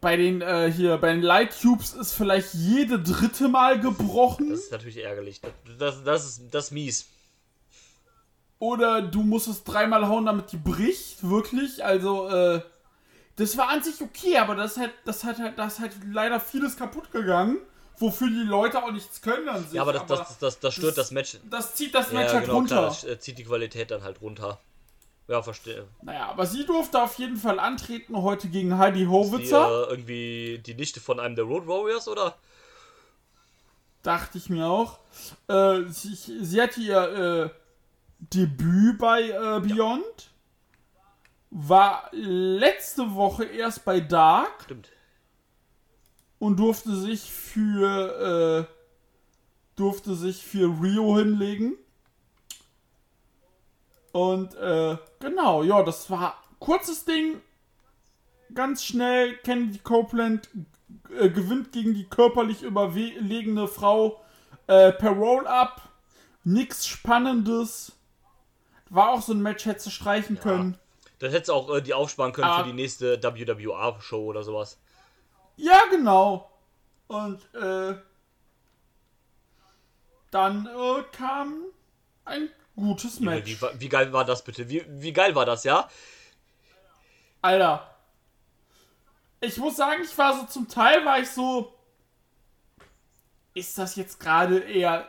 bei den, äh, hier, bei den Light Tubes ist vielleicht jede dritte Mal gebrochen. Das ist natürlich ärgerlich. Das, das, das, ist, das ist mies. Oder du musst es dreimal hauen, damit die bricht, wirklich. Also, äh, das war an sich okay, aber das hat, das hat halt, das hat leider vieles kaputt gegangen, wofür die Leute auch nichts können an sich. Ja, aber das, das, das, das stört das, Match. das zieht das Ja, Match halt genau, runter. klar, das äh, zieht die Qualität dann halt runter. Ja, verstehe. Naja, aber sie durfte auf jeden Fall antreten heute gegen Heidi Die, Howitzer. äh, irgendwie die Nichte von einem der Road Warriors, oder? Dachte ich mir auch. Äh, sie, sie ihr äh, Debüt bei äh, Beyond. War letzte Woche erst bei Dark. Stimmt. und durfte sich für äh, durfte sich für Rio hinlegen. Und äh, genau, ja, das war kurzes Ding, ganz schnell. Kennedy Copeland äh, gewinnt gegen die körperlich überlegene Frau äh, per Roll-Up. Nix Spannendes. War auch so ein Match, hätte sie streichen können. Das hättest du auch äh, die aufsparen können Aber- für die nächste WWA-Show oder sowas. Ja, genau. Und äh, dann äh, kam ein gutes Match. Wie, wa- wie geil war das bitte? Wie, wie geil war das, ja? Alter. Ich muss sagen, ich war so zum Teil, war ich so. Ist das jetzt gerade eher.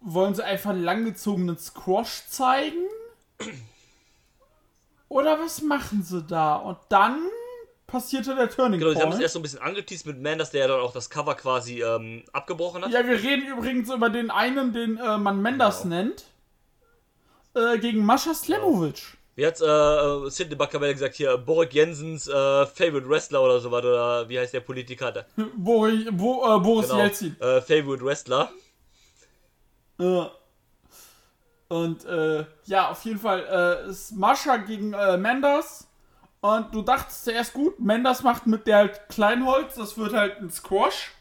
Wollen sie einfach einen langgezogenen Squash zeigen? Oder was machen sie da? Und dann passierte der Turning Genau, sie haben es Point. erst so ein bisschen angeteased mit Man, dass der ja dann auch das Cover quasi ähm, abgebrochen hat. Ja, wir reden übrigens über den einen, den äh, man Mendes Genau. nennt. Äh, gegen Mascha Slemovic. Wie hat's äh, Sidney Bacabella gesagt hier? Borik Jensens äh, Favorite Wrestler oder sowas, oder wie heißt der Politiker? Da? Bori, Bo, äh, Boris Genau, Jelzin. äh, Favorite Wrestler. Ja. Und äh, ja, auf jeden Fall äh, ist Mascha gegen äh, Mendes. Und du dachtest zuerst gut, Mendes macht mit der halt Kleinholz, das wird halt ein Squash.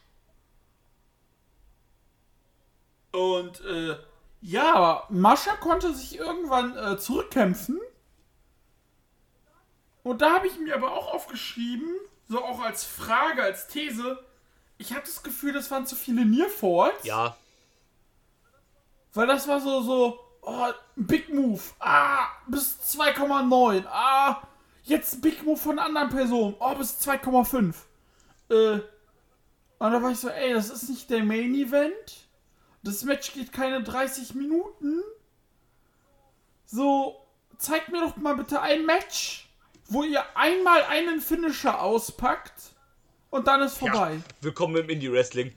Und äh, ja, aber Mascha konnte sich irgendwann äh, zurückkämpfen. Und da habe ich mir aber auch aufgeschrieben, so auch als Frage, als These, ich hatte das Gefühl, das waren zu viele Nearfalls. Ja, Weil das war so, so, oh, Big Move. Ah, bis 2,9. Ah, jetzt Big Move von einer anderen Person. Oh, bis 2,5. Äh, und da war ich so, ey, das ist nicht der Main Event. Das Match geht keine 30 Minuten. So, zeigt mir doch mal bitte ein Match, wo ihr einmal einen Finisher auspackt und dann ist vorbei. willkommen im Indie-Wrestling.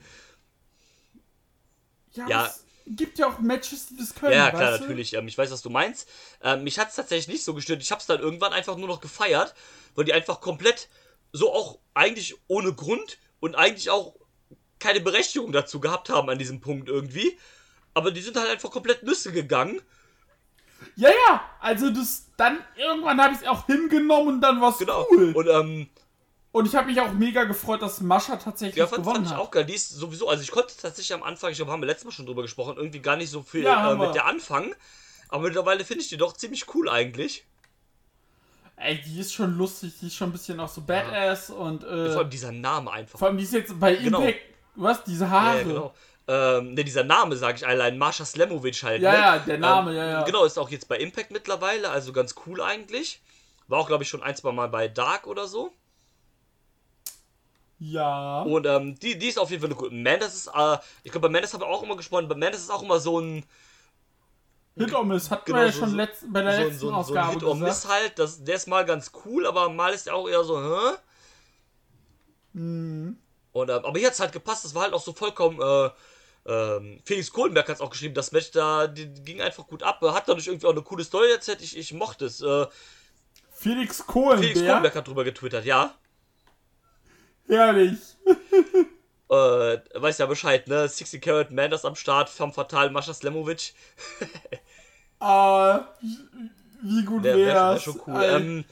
Ja, Ja. es gibt ja auch Matches, die das können. Ja, klar, natürlich. Ähm, ich weiß, was du meinst. Ähm, mich hat es tatsächlich nicht so gestört. Ich habe es dann irgendwann einfach nur noch gefeiert, weil die einfach komplett so auch eigentlich ohne Grund und eigentlich auch keine Berechtigung dazu gehabt haben an diesem Punkt irgendwie. Aber die sind halt einfach komplett Nüsse gegangen. Ja, ja, also das, dann irgendwann habe ich es auch hingenommen und dann war es Genau. cool. Und, Und ähm, ich habe mich auch mega gefreut, dass Mascha tatsächlich ja, fand, gewonnen fand ich hat. auch geil. Die ist sowieso, also ich konnte tatsächlich am Anfang, ich glaube, haben wir letztes Mal schon drüber gesprochen, irgendwie gar nicht so viel Ja, äh, mit der anfangen. Aber mittlerweile finde ich die doch ziemlich cool eigentlich. Ey, die ist schon lustig, die ist schon ein bisschen auch so badass und äh, Vor allem dieser Name einfach. vor allem die ist jetzt bei Genau. Impact, was, diese Ja, Haare. ja, genau. Ähm, ne, dieser Name, sage ich allein, Marsha Slemovic halt. Ja, ne? ja, der Name, ähm, ja, ja. Genau, ist auch jetzt bei Impact mittlerweile, also ganz cool eigentlich. War auch, glaube ich, schon ein, zwei Mal bei Dark oder so. Ja. Und ähm, die, die ist auf jeden Fall eine gute. Mendes ist, äh, ich glaube, bei Mendes haben wir auch immer gesprochen, bei Mendes ist auch immer so ein. Hit or Miss hatten Genau, wir ja so- schon so- letzt, bei der so, letzten so, so ein Ausgabe Hit or. Miss halt, das, der ist mal ganz cool, aber mal ist der auch eher so, hä? Mhm. Und, ähm, aber hier hat's halt gepasst, das war halt auch so vollkommen, äh, ähm, Felix Kohlenberg hat's auch geschrieben, das Match da die, die ging einfach gut ab, hat dadurch irgendwie auch eine coole Story erzählt, ich, ich mochte es. Äh, Felix Kohlenberg. Felix Kohlenberg hat drüber getwittert, ja. Herrlich. Äh, weiß ja Bescheid, ne? 60 Carat Manders am Start, Femme Fatale, Mascha Slemovic. Ah, wie gut Wäre wär, wär wär's. schon cool. Ähm,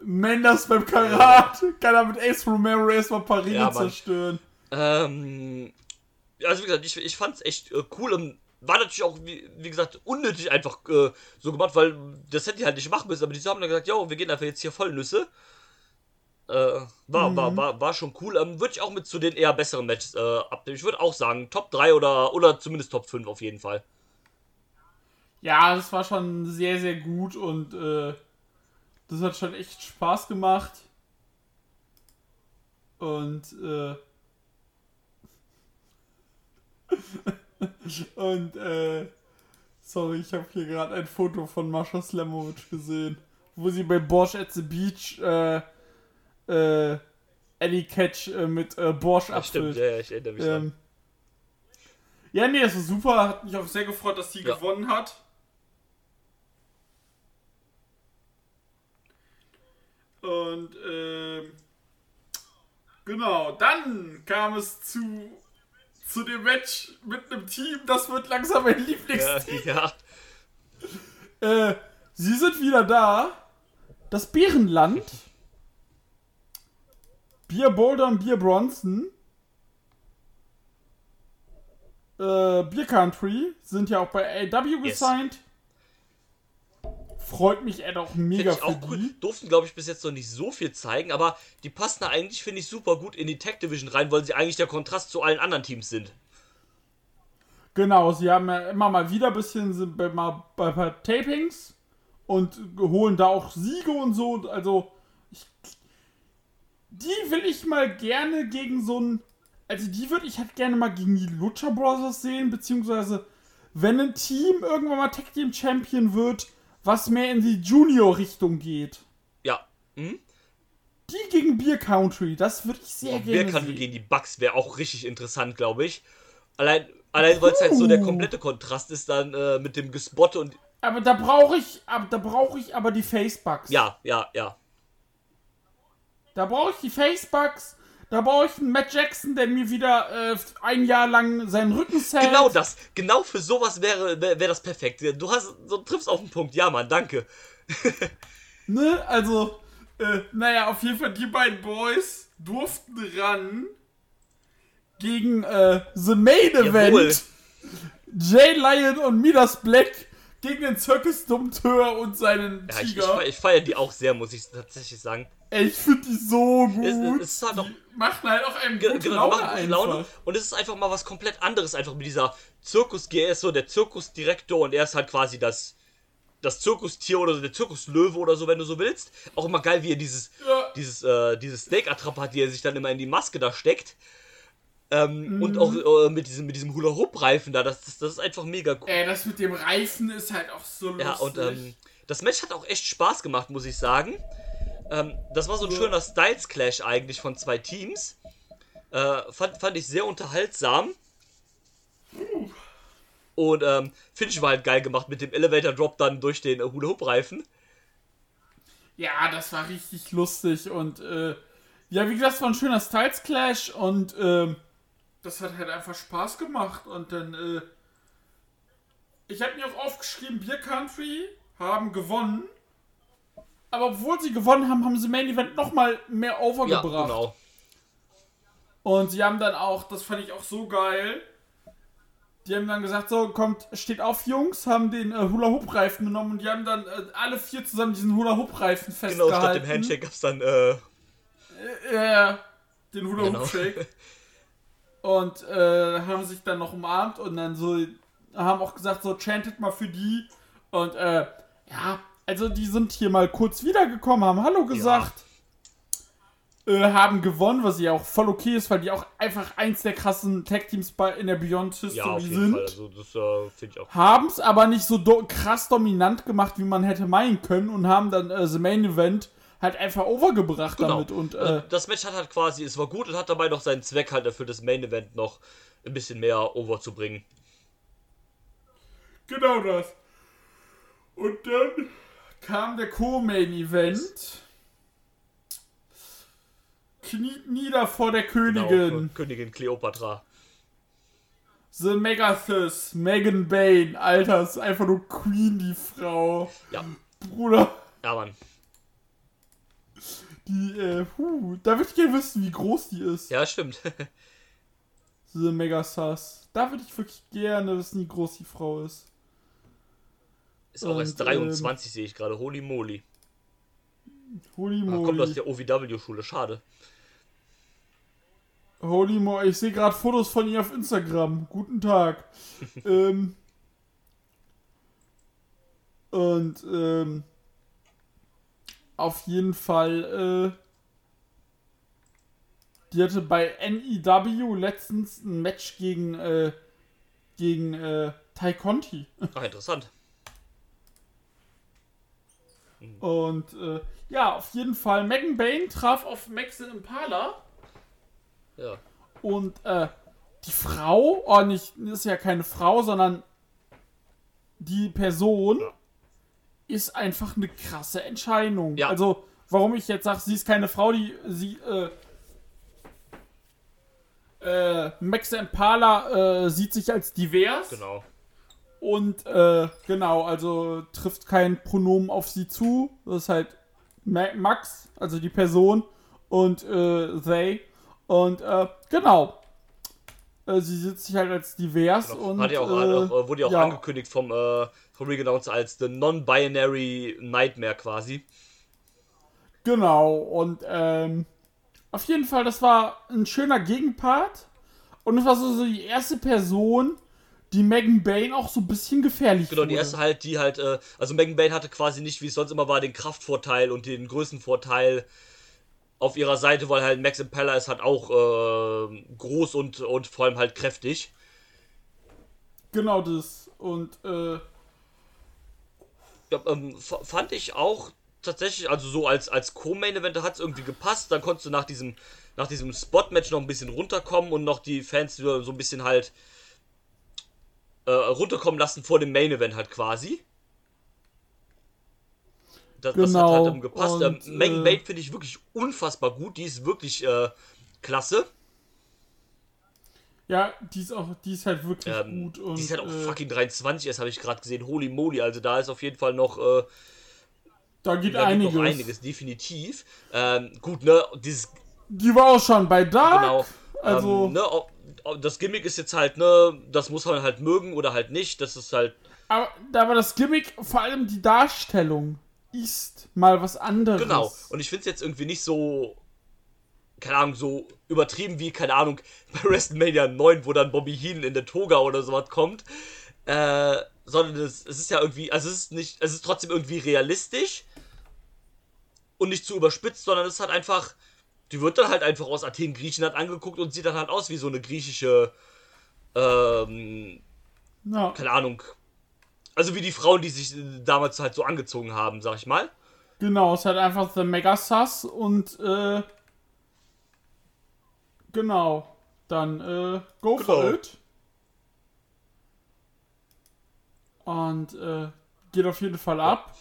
Mendes beim Karat kann er mit Ace Romero erstmal Paris Ja, zerstören. Ähm, also wie gesagt, ich, ich fand's echt äh, cool und war natürlich auch, wie, wie gesagt, unnötig einfach äh, so gemacht, weil das hätte die halt nicht machen müssen, aber die haben dann gesagt, jo, wir gehen einfach jetzt hier voll Nüsse. Äh, war, war, war, war schon cool. Ähm, würde ich auch mit zu den eher besseren Matches äh, abnehmen. Ich würde auch sagen, Top 3 oder, oder zumindest Top 5 auf jeden Fall. Ja, das war schon sehr, sehr gut und äh, das hat schon echt Spaß gemacht. Und äh, und äh, sorry, ich habe hier gerade ein Foto von Mascha Slamovic gesehen, wo sie bei Bosch at the Beach äh, äh, Ellie Catch äh, mit äh, Bosch Ja, stimmt, abfüllt. ja, ja, ich erinnere mich. Ähm, ja, nee, das ist super. Hat mich auch sehr gefreut, dass sie Ja. gewonnen hat. Und ähm, genau, dann kam es zu zu dem Match mit einem Team, das wird langsam mein Ja, Lieblingsteam. ja. Äh, sie sind wieder da. Das Bärenland. Bier Boulder und Bier Bronson. Äh, Bier Country sind ja auch bei AW Yes. gesigned. Freut mich Ed auch mega ich für auch cool. die. Durften, glaube ich, bis jetzt noch nicht so viel zeigen, aber die passen da eigentlich, finde ich, super gut in die Tech Division rein, weil sie eigentlich der Kontrast zu allen anderen Teams sind. Genau, sie haben ja immer mal wieder ein bisschen sind bei, mal bei ein paar Tapings und holen da auch Siege und so. Also, ich, die will ich mal gerne gegen so ein. Also, die würde ich halt gerne mal gegen die Lucha Brothers sehen, beziehungsweise wenn ein Team irgendwann mal Tag Team Champion wird, was mehr in die Junior-Richtung geht. Ja. Hm? Die gegen Beer Country, das würde ich sehr Wer gerne kann sehen. gegen die Bugs wäre auch richtig interessant, glaube ich. Allein, allein weil es halt so der komplette Kontrast ist dann äh, mit dem Gespotte und. Aber da brauche ich, aber da brauche ich aber die Facebugs. Ja, ja, ja. Da brauche ich die Facebugs. Da brauche ich einen Matt Jackson, der mir wieder äh, ein Jahr lang seinen Rücken zählt. Genau das. Genau für sowas wäre wär, wär das perfekt. Du hast, so triffst auf den Punkt. Ja, Mann, danke. Ne? Also, äh, naja, auf jeden Fall, die beiden Boys durften ran gegen äh, The Main Jawohl. Event. Jay Lion und Midas Black gegen den Circus Dompteur und seinen Ja, ich, ich, Tiger. fe- ich feiere die auch sehr, muss ich tatsächlich sagen. Ey, ich finde die so gut. Es, es, ist halt auch die machen halt auch einen Ge- gute Genau, Laune. Laune. Und es ist einfach mal was komplett anderes, einfach mit dieser Zirkus er ist so der Zirkusdirektor und er ist halt quasi das, das Zirkustier oder der Zirkuslöwe oder so, wenn du so willst. Auch immer geil, wie er dieses, Ja. dieses, äh, dieses Steak-Attrappe hat, die er sich dann immer in die Maske da steckt. Ähm, Mhm. Und auch äh, mit diesem, mit diesem Hula-Hoop-Reifen da, das, das, das ist einfach mega cool. Ey, das mit dem Reifen ist halt auch so lustig. Ja, und ähm, das Match hat auch echt Spaß gemacht, muss ich sagen. Ähm, das war so ein schöner Styles-Clash eigentlich von zwei Teams. Äh, fand, fand ich sehr unterhaltsam. Und ähm, Finch war halt geil gemacht mit dem Elevator-Drop dann durch den äh, Hula-Hoop-Reifen. Ja, das war richtig lustig und äh, ja, wie gesagt, es war ein schöner Styles Clash und ähm, das hat halt einfach Spaß gemacht und dann äh, ich habe mir auch aufgeschrieben, Beer Country haben gewonnen. Aber obwohl sie gewonnen haben, haben sie Main Event nochmal mehr Ja, overgebracht. genau. Und sie haben dann auch, das fand ich auch so geil. Die haben dann gesagt, so, kommt, steht auf, Jungs, haben den äh, Hula-Hoop-Reifen genommen und die haben dann äh, alle vier zusammen diesen Hula-Hoop-Reifen Genau, festgehalten. statt dem Handshake gab's dann, äh, Ja, den Hula Genau. Und äh, haben sich dann noch umarmt und dann so haben auch gesagt, so chantet mal für die. Und äh, ja, also die sind hier mal kurz wiedergekommen, haben Hallo gesagt. äh, haben gewonnen, was ja auch voll okay ist, weil die auch einfach eins der krassen Tag-Teams bei- in der Beyond History Ja, sind. Also, äh. Haben es aber nicht so do krass dominant gemacht, wie man hätte meinen können und haben dann äh, The Main Event halt einfach overgebracht Genau. damit. Und äh, das Match hat halt quasi, es war gut und hat dabei noch seinen Zweck halt dafür, das Main Event noch ein bisschen mehr over zu bringen. Genau das. Und dann kam der Co-Main Event. Kniet nieder vor der Genau, Königin. Königin Cleopatra. The Megathys, Megan Bane. Alter, ist einfach nur Queen, die Frau. Ja, Bruder, ja, Mann. Die, äh, huh, da würde ich gerne wissen, wie groß die ist. Ja, stimmt. The Megathys. Da würde ich wirklich gerne wissen, wie groß die Frau ist. Ist auch erst Und, 23, sehe ich gerade. Holy moly. Holy Ah, kommt aus moly. der OVW-Schule, schade. Holy moly. Ich sehe gerade Fotos von ihr auf Instagram. Guten Tag. ähm, und, ähm, auf jeden Fall, äh, die hatte bei NEW letztens ein Match gegen, äh, gegen, äh, Tai Conti. Ach, interessant. Und äh, ja, auf jeden Fall, Megan Bane traf auf Maxine Impala Ja. und äh, die Frau, oh nicht, ist ja keine Frau, sondern die Person ist einfach eine krasse Entscheidung. Ja. Also, warum ich jetzt sage, sie ist keine Frau, die sie äh, äh, Max Impala äh, sieht sich als divers. Genau. Und äh, genau, also trifft kein Pronomen auf sie zu. Das ist halt Ma Max, also die Person, und äh, they. Und äh, genau. Äh, sie sieht sich halt als divers und. Hat ja auch, äh, auch, wurde ja auch ja. angekündigt vom, äh, vom Announcer als The Non-Binary Nightmare quasi. Genau, und ähm, auf jeden Fall, das war ein schöner Gegenpart. Und es war so, so die erste Person, die Megan Bane auch so ein bisschen gefährlich Genau, die wurde. erste halt, die halt, äh, also Megan Bane hatte quasi nicht, wie es sonst immer war, den Kraftvorteil und den Größenvorteil auf ihrer Seite, weil halt Max Impala ist halt auch äh, groß und, und vor allem halt kräftig. Genau das. Und äh, Ja, ähm, fand ich auch tatsächlich, also so als, als Co-Main-Event hat es irgendwie gepasst. Dann konntest du nach diesem, nach diesem Spot-Match noch ein bisschen runterkommen und noch die Fans wieder so ein bisschen halt äh, runterkommen lassen vor dem Main-Event halt quasi. Das, das hat Genau, halt ähm, gepasst. und, ähm, Megan Bane finde ich wirklich unfassbar gut. Die ist wirklich äh, klasse. ja, die ist auch, die ist halt wirklich Ähm, gut. Und, die ist halt auch äh, fucking 23 erst, habe ich gerade gesehen. Holy moly, also da ist auf jeden Fall noch äh, da geht Da einiges. gibt noch einiges, definitiv. Ähm, gut, ne, dieses, Die war auch schon bei Dark. genau, also- ähm, ne, das Gimmick ist jetzt halt, ne, das muss man halt mögen oder halt nicht, das ist halt, Aber da war das Gimmick, vor allem die Darstellung, ist mal was anderes. genau. Und ich finde es jetzt irgendwie nicht so, keine Ahnung, so übertrieben wie, keine Ahnung, bei WrestleMania 9, wo dann Bobby Heenan in der Toga oder sowas kommt, äh, sondern es, es ist ja irgendwie, also es ist nicht, es ist trotzdem irgendwie realistisch und nicht zu überspitzt, sondern es halt einfach, die wird dann halt einfach aus Athen, Griechenland angeguckt und sieht dann halt aus wie so eine griechische, ähm, Ja, keine Ahnung, also wie die Frauen, die sich äh, damals halt so angezogen haben, sag ich mal. genau, es ist halt einfach The Mega Sus und äh, genau, dann äh, go for Genau. it. Und äh, geht auf jeden Fall ab.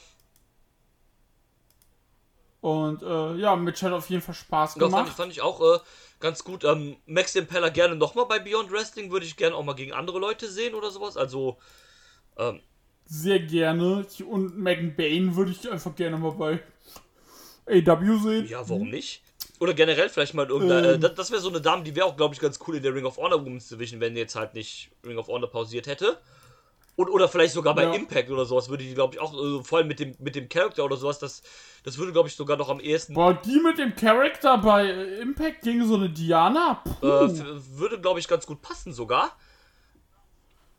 Und äh, ja, Mitch hat auf jeden Fall Spaß Ja, fand, gemacht. ich, fand ich auch äh, ganz gut. Ähm, Max Impeller gerne nochmal bei Beyond Wrestling, würde ich gerne auch mal gegen andere Leute sehen oder sowas. Also, ähm, Sehr gerne. Und Megan Bane würde ich einfach gerne mal bei AW sehen. ja, warum nicht? Oder generell vielleicht mal irgendeine. Ähm. Äh, das das wäre so eine Dame, die wäre auch, glaube ich, ganz cool in der Ring of Honor Women's Division, wenn die jetzt halt nicht Ring of Honor pausiert hätte. Und, oder vielleicht sogar bei Ja. Impact oder sowas würde die, glaube ich, auch, äh, vor allem mit dem, mit dem Charakter oder sowas, das, das würde, glaube ich, sogar noch am ehesten. Boah, die mit dem Charakter bei Impact gegen so eine Diana. Äh, würde, glaube ich, ganz gut passen sogar.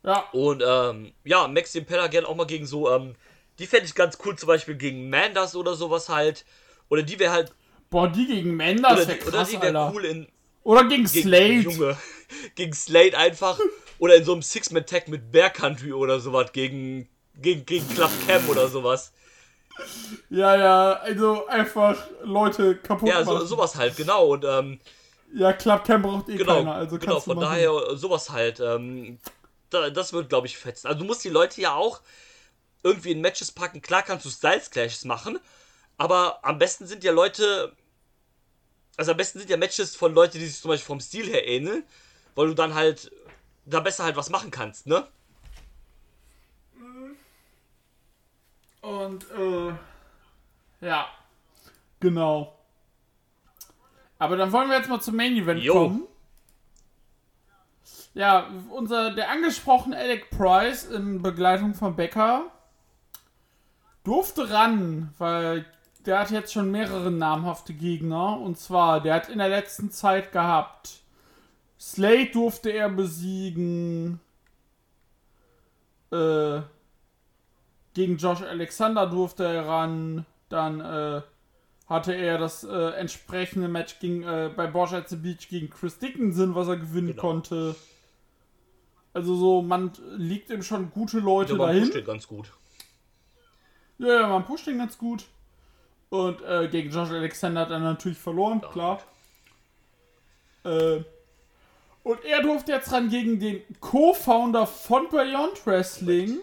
Ja, Und ähm, ja, Max Impeller gerne auch mal gegen so, ähm, die fände ich ganz cool, zum Beispiel gegen Manders oder sowas halt. Oder die wäre halt, Boah, die gegen Menders Oder, wäre die- oder die wäre cool in Oder gegen gegen, Slade. Junge, gegen Slade einfach. Oder in so einem Six-Man-Tag mit Bear Country oder sowas gegen, gegen, gegen Club Cam oder sowas. Ja, ja, also einfach Leute kaputt Ja, so, machen. sowas halt, genau. Und ähm, Ja, Clubcam braucht eh genau, keiner, also genau von daher sowas halt. Ähm, das wird, glaube ich, fetzen. Also du musst die Leute ja auch irgendwie in Matches packen. Klar kannst du Styles Clashes machen, aber am besten sind ja Leute. Also am besten sind ja Matches von Leuten, die sich zum Beispiel vom Stil her ähneln, weil du dann halt da besser halt was machen kannst, ne? Und, äh, ja, genau. Aber dann wollen wir jetzt mal zum Main Event Jo. kommen. Ja, unser, der angesprochene Alec Price in Begleitung von Becker durfte ran, weil der hat jetzt schon mehrere namhafte Gegner. Und zwar, der hat in der letzten Zeit gehabt. Slade durfte er besiegen. Äh, gegen Josh Alexander durfte er ran. Dann äh, hatte er das äh, entsprechende Match gegen, äh, bei Bosch at the Beach gegen Chris Dickinson, was er gewinnen Genau. konnte. Also so, man liegt ihm schon gute Leute Ja, man dahin. pusht den ganz gut. Ja, ja, man pusht den ganz gut. Und äh, gegen Josh Alexander hat er natürlich verloren, klar. Äh, und er durfte jetzt ran gegen den Co-Founder von Beyond Wrestling,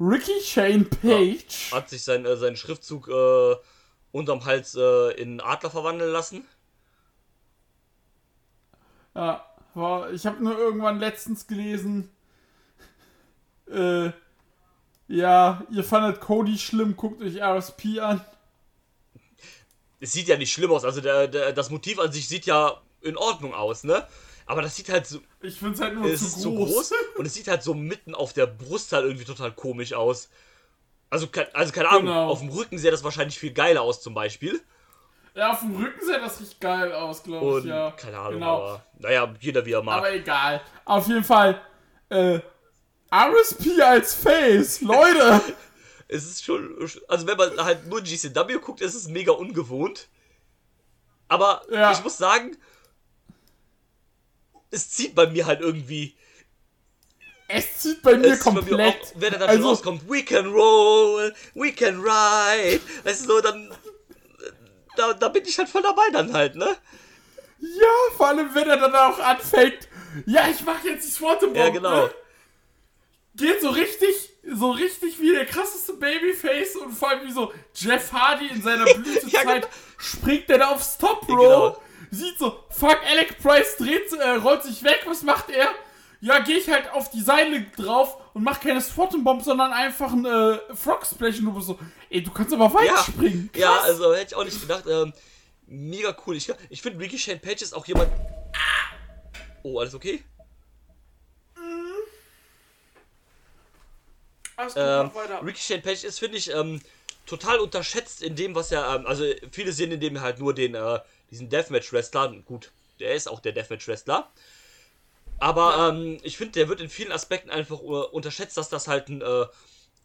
Ricky Shane Page. Hat sich sein, äh, seinen Schriftzug äh, unterm Hals äh, in Adler verwandeln lassen. Ja, war, ich habe nur irgendwann letztens gelesen, äh, ja, ihr fandet Cody schlimm, guckt euch RSP an. Es sieht ja nicht schlimm aus. Also der, der, das Motiv an sich sieht ja in Ordnung aus, ne? Aber das sieht halt so, Ich find's halt nur es zu ist groß. zu groß und es sieht halt so mitten auf der Brust halt irgendwie total komisch aus. Also, also keine Ahnung, Genau. auf dem Rücken sähe das wahrscheinlich viel geiler aus zum Beispiel. Ja, auf dem Rücken sah das richtig geil aus, glaube ich, ja. keine Ahnung, Genau. aber naja, jeder wie er mag. Aber egal. Auf jeden Fall, äh, RSP als Face, Leute! es ist schon, also wenn man halt nur GCW guckt, ist es mega ungewohnt. Aber Ja. ich muss sagen, es zieht bei mir halt irgendwie. es zieht bei mir Es zieht bei mir komplett. auch, wenn er dann also, rauskommt, we can roll, we can ride. Weißt du, so, dann. Da, da bin ich halt voll dabei dann halt, ne? ja, vor allem, wenn er dann auch anfängt, ja, ich mach jetzt die Swanton Ja, genau. Ne? Geht so richtig, so richtig wie der krasseste Babyface und vor allem wie so Jeff Hardy in seiner Blütezeit Ja, genau. springt er da aufs Top Row, genau. sieht so, fuck, Alec Price dreht, äh, rollt sich weg, was macht er? Ja, gehe ich halt auf die Seile drauf und mach keine Swanton Bomb, sondern einfach ein äh, Frog Splash und du bist so, ey, du kannst aber weit Ja, springen. ja, Krass. also hätte ich auch nicht gedacht. Ähm, mega cool. Ich, ich finde, Ricky Shane Page ist auch jemand. Oh, alles okay? Alles gut, Ähm, weiter. Ricky Shane Page ist, finde ich, ähm, total unterschätzt in dem, was er. Ähm, also, viele sehen in dem halt nur den, äh, diesen Deathmatch-Wrestler. Gut, der ist auch der Deathmatch-Wrestler. Aber ähm, ich finde, der wird in vielen Aspekten einfach uh, unterschätzt, dass das halt ein, äh,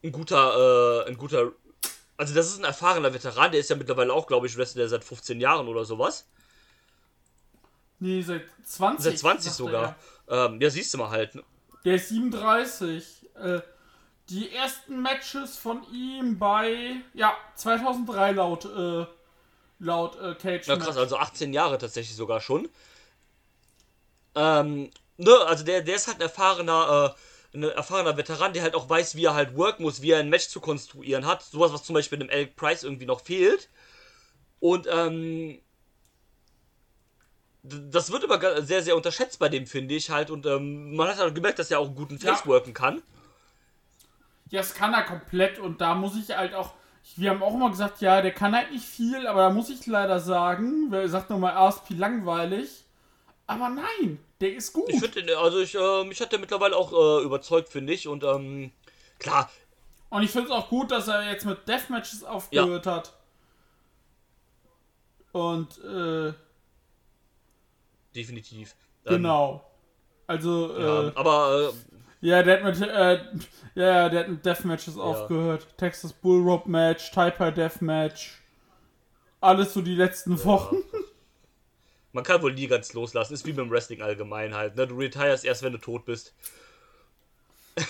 ein guter, äh, ein guter. Also, das ist ein erfahrener Veteran, der ist ja mittlerweile auch, glaube ich, Wrestler seit 15 Jahren oder sowas. Nee, seit 20. Seit 20 sagt sogar. er. Ähm, ja, siehst du mal halt. ne? Der ist 37. Äh, die ersten Matches von ihm bei, ja, 2003 laut, äh, laut äh, Cage Ja, Match. krass, also 18 Jahre tatsächlich sogar schon. Ähm, ne, also der, der ist halt ein erfahrener, äh, ein erfahrener Veteran, der halt auch weiß, wie er halt worken muss, wie er ein Match zu konstruieren hat. Sowas, was zum Beispiel dem Alec Price irgendwie noch fehlt. Und, ähm, das wird immer sehr, sehr unterschätzt bei dem, finde ich halt. Und ähm, man hat halt gemerkt, dass er auch einen guten Ja. Face worken kann. Ja, das kann er komplett und da muss ich halt auch, wir haben auch immer gesagt, ja, der kann halt nicht viel, aber da muss ich leider sagen, wer sagt nochmal RSP langweilig, aber nein, der ist gut. Ich finde, also ich, äh, mich hat der mittlerweile auch äh, überzeugt, finde ich. Und, ähm, klar, Und ich finde es auch gut, dass er jetzt mit Deathmatches aufgehört hat. Und, äh, definitiv. Ähm, genau. Also, Ja, äh, aber äh, Ja, der hat mit, äh, ja, ja, der hat mit Deathmatches aufgehört. Texas Bull Rope Match, Typer Deathmatch. alles so die letzten Wochen. Man kann wohl nie ganz loslassen. Ist wie beim Wrestling allgemein halt. Ne? Du retirest erst, wenn du tot bist.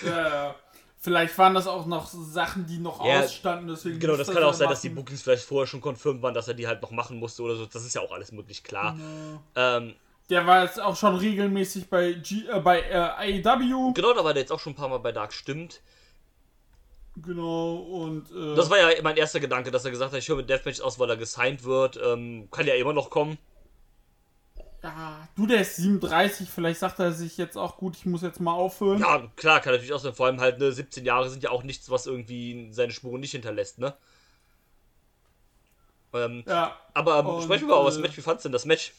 Ja, ja. Vielleicht waren das auch noch Sachen, die noch Ja, ausstanden. Deswegen Genau, das kann auch sein, dass die machen. Bookings vielleicht vorher schon confirmed waren, dass er die halt noch machen musste oder so. Das ist ja auch alles möglich, klar. Ähm, Der war jetzt auch schon regelmäßig bei, G, äh, bei äh, AEW. genau, da war der jetzt auch schon ein paar Mal bei Dark, stimmt. Genau, und. Äh, Das war ja mein erster Gedanke, dass er gesagt hat, ich höre mit Deathmatch aus, weil er gesigned wird. Ähm, kann ja immer noch kommen. Ja, du, der ist 37. Vielleicht sagt er sich jetzt auch, gut, ich muss jetzt mal aufhören. Ja, klar, kann natürlich auch sein. Vor allem halt, ne, 17 Jahre sind ja auch nichts, was irgendwie seine Spuren nicht hinterlässt, ne? Ähm, Ja. aber ähm, Und, sprechen wir mal über das äh, Match. Wie fandst du denn das Match?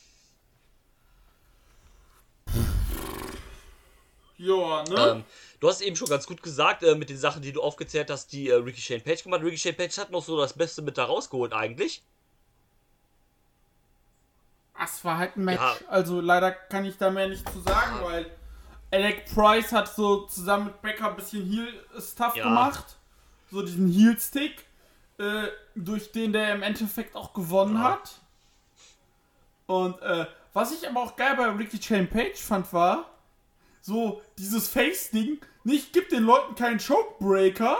Ja, ne? Ähm, du hast eben schon ganz gut gesagt, äh, mit den Sachen, die du aufgezählt hast, die äh, Ricky Shane Page gemacht hat. Ricky Shane Page hat noch so das Beste mit da rausgeholt, eigentlich. Es war halt ein Match. Ja. Also leider kann ich da mehr nicht zu sagen, weil Alec Price hat so zusammen mit Becker ein bisschen Heel-Stuff Ja. gemacht. So diesen Heel-Stick, äh, durch den der im Endeffekt auch gewonnen Ja. hat. Und äh, was ich aber auch geil bei Ricky Chain Page fand, war so dieses Face-Ding. Nicht, gib den Leuten keinen Chokebreaker,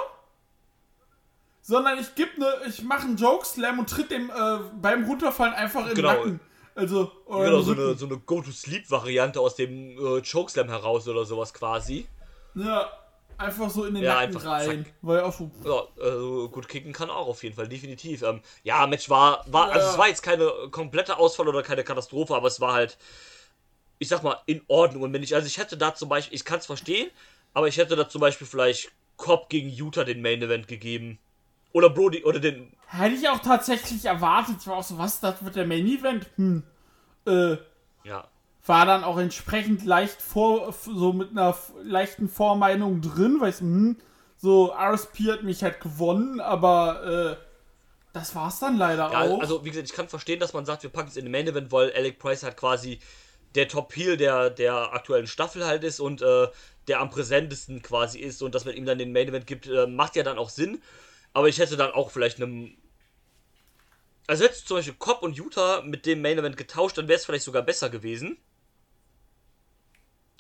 sondern ich geb ne, ich mache einen Joke-Slam und tritt dem äh, beim Runterfallen einfach in Genau. den Nacken. Also, oder Genau, im so eine, so eine Go-to-Sleep-Variante aus dem äh, Chokeslam heraus oder sowas quasi. Ja, einfach so in den Ja, Nacken rein. zack. Weil auch so. Ja, also gut kicken kann auch auf jeden Fall, definitiv. Ähm, ja, Match war, war also Ja. es war jetzt keine komplette Ausfall oder keine Katastrophe, aber es war halt, ich sag mal, in Ordnung. Und wenn ich, also ich hätte da zum Beispiel, ich kann es verstehen, aber ich hätte da zum Beispiel vielleicht Cobb gegen Utah den Main Event gegeben. Oder Brody, oder den, Hätte ich auch tatsächlich erwartet. Ich war auch so, was, das wird der Main Event? Hm. Äh, ja, war dann auch entsprechend leicht vor, so mit einer leichten Vormeinung drin, weil ich so, hm, so RSP hat mich halt gewonnen, aber äh, das war's dann leider ja auch. also wie gesagt, ich kann verstehen, dass man sagt, wir packen es in den Main Event, weil Alec Price halt quasi der Top Heel der, der aktuellen Staffel halt ist und äh, der am präsentesten quasi ist und dass man ihm dann den Main Event gibt, äh, macht ja dann auch Sinn. Aber ich hätte dann auch vielleicht einem. Also hättest du zum Beispiel Cobb und Utah mit dem Main Event getauscht, dann wäre es vielleicht sogar besser gewesen.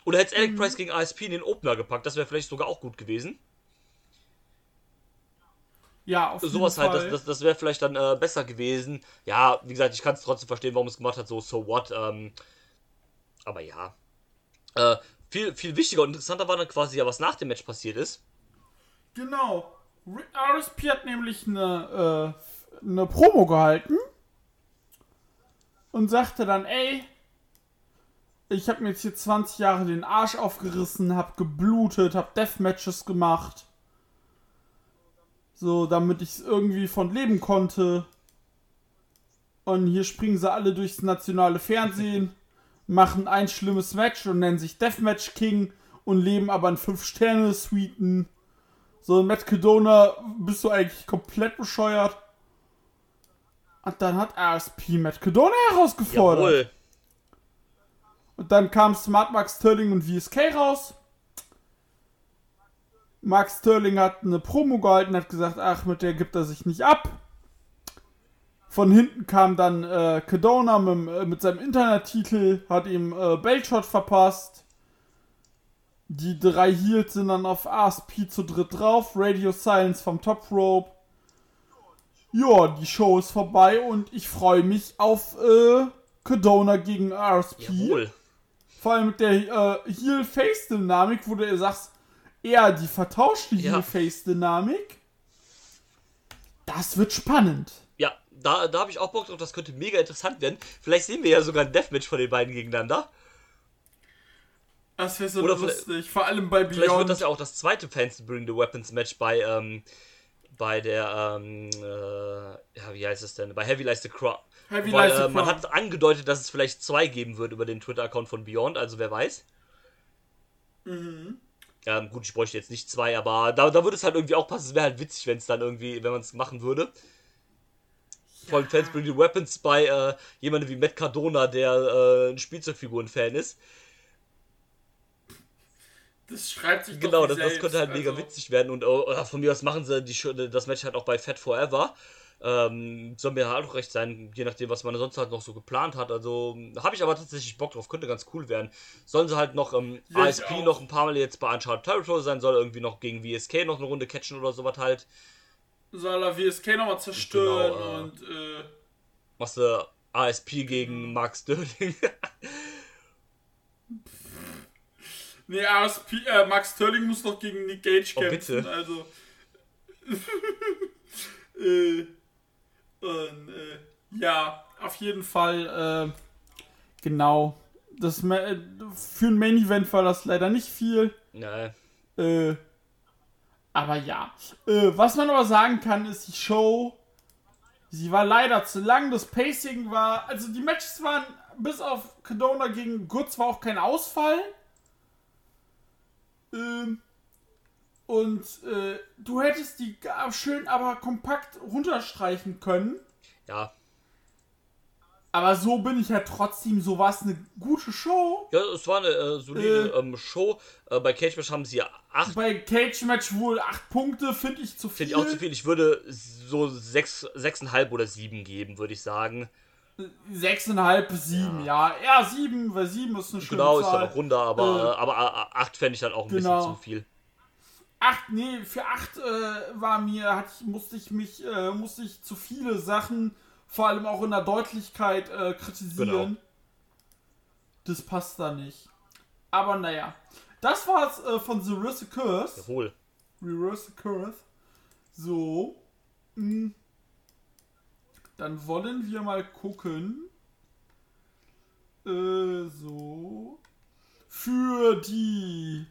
Oder hättest Alec Price gegen ASP in den Opener gepackt, das wäre vielleicht sogar auch gut gewesen. ja, auf Sowas jeden halt, Fall. das, das, das wäre vielleicht dann äh, besser gewesen. Ja, wie gesagt, ich kann es trotzdem verstehen, warum es gemacht hat, so, so what. Ähm, aber ja. Äh, viel, viel wichtiger und interessanter war dann quasi ja, was nach dem Match passiert ist. Genau. RSP hat nämlich eine, äh, eine Promo gehalten und sagte dann, ey, ich habe mir jetzt hier 20 Jahre den Arsch aufgerissen, hab geblutet, hab Deathmatches gemacht. So, damit ich irgendwie von leben konnte. Und hier springen sie alle durchs nationale Fernsehen, machen ein schlimmes Match und nennen sich Deathmatch King und leben aber in 5-Sterne-Suiten. So, Matt Kedona, bist du eigentlich komplett bescheuert? Und dann hat RSP Matt Kedona herausgefordert. Jawohl. Und dann kam Smart Mark Sterling und VSK raus. Mark Sterling hat eine Promo gehalten, hat gesagt, ach, mit der gibt er sich nicht ab. Von hinten kam dann äh, Kedona mit, äh, mit seinem Internettitel, hat ihm äh, Belshot verpasst. Die drei Heels sind dann auf ASP zu dritt drauf. Radio Silence vom Top Rope. Ja, die Show ist vorbei und ich freue mich auf äh, Kedona gegen RSP. Jawohl. Vor allem mit der äh, Heel-Face-Dynamik, wo du sagst, eher die vertauschte Ja. Heel-Face-Dynamik. Das wird spannend. Ja, da, da habe ich auch Bock drauf, das könnte mega interessant werden. Vielleicht sehen wir ja sogar ein Deathmatch von den beiden gegeneinander. Das wäre so Oder lustig. Vor allem bei Vielleicht wird Beyond. das ja auch das zweite Fans Bring the Weapons Match bei, ähm, bei der, ähm, äh, ja, wie heißt es denn? Bei Heavy Lies the Crown. Heavy Weil, Lies the äh, man Crown. hat angedeutet, dass es vielleicht zwei geben wird über den Twitter-Account von Beyond, also wer weiß. Mhm. Ähm, gut, ich bräuchte jetzt nicht zwei, aber da, da würde es halt irgendwie auch passen. Es wäre halt witzig, wenn es dann irgendwie, wenn man es machen würde. Vor allem Fans Bring the Weapons bei äh, jemandem wie Matt Cardona, der äh, ein Spielzeugfiguren-Fan ist. Das schreibt sich Genau, das, wie das selbst, könnte halt mega also. witzig werden. Und oh, von mir aus machen sie die, das Match halt auch bei Fat Forever. Ähm, soll mir halt auch recht sein, je nachdem, was man sonst halt noch so geplant hat. Also habe ich aber tatsächlich Bock drauf, könnte ganz cool werden. Sollen sie halt noch ähm, Ja, ASP auch. noch ein paar Mal jetzt bei Uncharted Territory sein, soll irgendwie noch gegen VSK noch eine Runde catchen oder sowas halt. Soll er WSK nochmal zerstören Genau, äh. und äh, Machst du ASP gegen Mark Sterling. Nee, ASP, äh, Max Sterling muss noch gegen Nick Gage Oh, kämpfen. bitte. Also. äh, und, äh, ja, auf jeden Fall, äh, genau. Das, äh, für ein Main Event war das leider nicht viel. ne, Äh, aber ja. Was man aber sagen kann, ist die Show. Sie war leider zu lang. Das Pacing war. Also die Matches waren bis auf Cadona gegen Goods war auch kein Ausfall. Ähm, und äh, du hättest die ga- schön aber kompakt runterstreichen können. ja. Aber so bin ich ja trotzdem, so war es eine gute Show. Ja, es war eine äh, solide Äh. ähm, Show. Äh, bei Cage Match haben sie ja acht Bei Cage Match wohl acht Punkte, finde ich zu viel. Finde ich auch zu viel. Ich würde so sechs, sechseinhalb oder sieben geben, würde ich sagen. Sechseinhalb bis sieben, ja. Ja, sieben, weil sieben ist eine schöne Genau, ist Zahl. dann auch runter, aber, Äh, äh, aber äh, acht fände ich dann auch ein genau. bisschen zu viel. Acht, nee, für acht äh, war mir, hat, ich- musste ich mich, äh, musste ich zu viele Sachen, vor allem auch in der Deutlichkeit, äh, kritisieren. Genau. Das passt da nicht. Aber naja. Das war's von The Reverse Curse. Jawohl. Reverse Curse. So. mm. Dann wollen wir mal gucken. Äh, so. Für die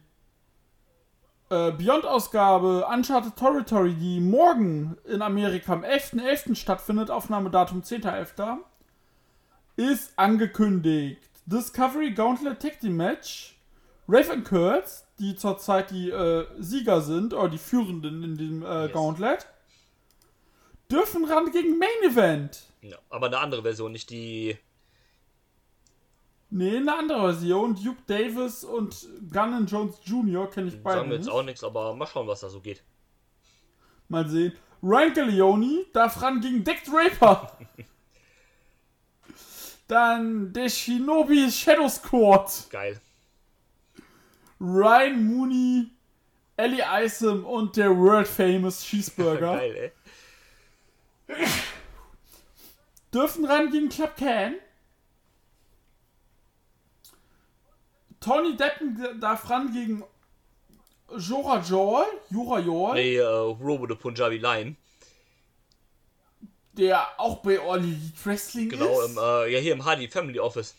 äh, Beyond-Ausgabe Uncharted Territory, die morgen in Amerika am 11.11. stattfindet, Aufnahmedatum 10.11., ist angekündigt. Discovery Gauntlet Tag Team Match. Raven Kurtz, die zurzeit die äh, Sieger sind, oder die Führenden in dem äh, Yes. Gauntlet, dürfen ran gegen Main Event. Ja, aber eine andere Version, nicht die. Nee, eine andere Version. Duke Davis und Gunn Jones Jr. kenne ich beide Sagen wir jetzt nicht. auch nichts, aber mal schauen, was da so geht. Mal sehen. Ryan Galleoni darf ran gegen Dick Draper. Dann der Shinobi Shadow Squad. Geil. Ryan Mooney, Ellie Isom und der World Famous Cheeseburger Geil, ey. Dürfen ran gegen Club Can. Tony Deppen darf ran gegen Jora Joy, Jora Joy, Nee, äh, Robo the Punjabi Line. der auch bei All Elite Wrestling Genau, ist. im, äh, ja, hier im Hardy Family Office.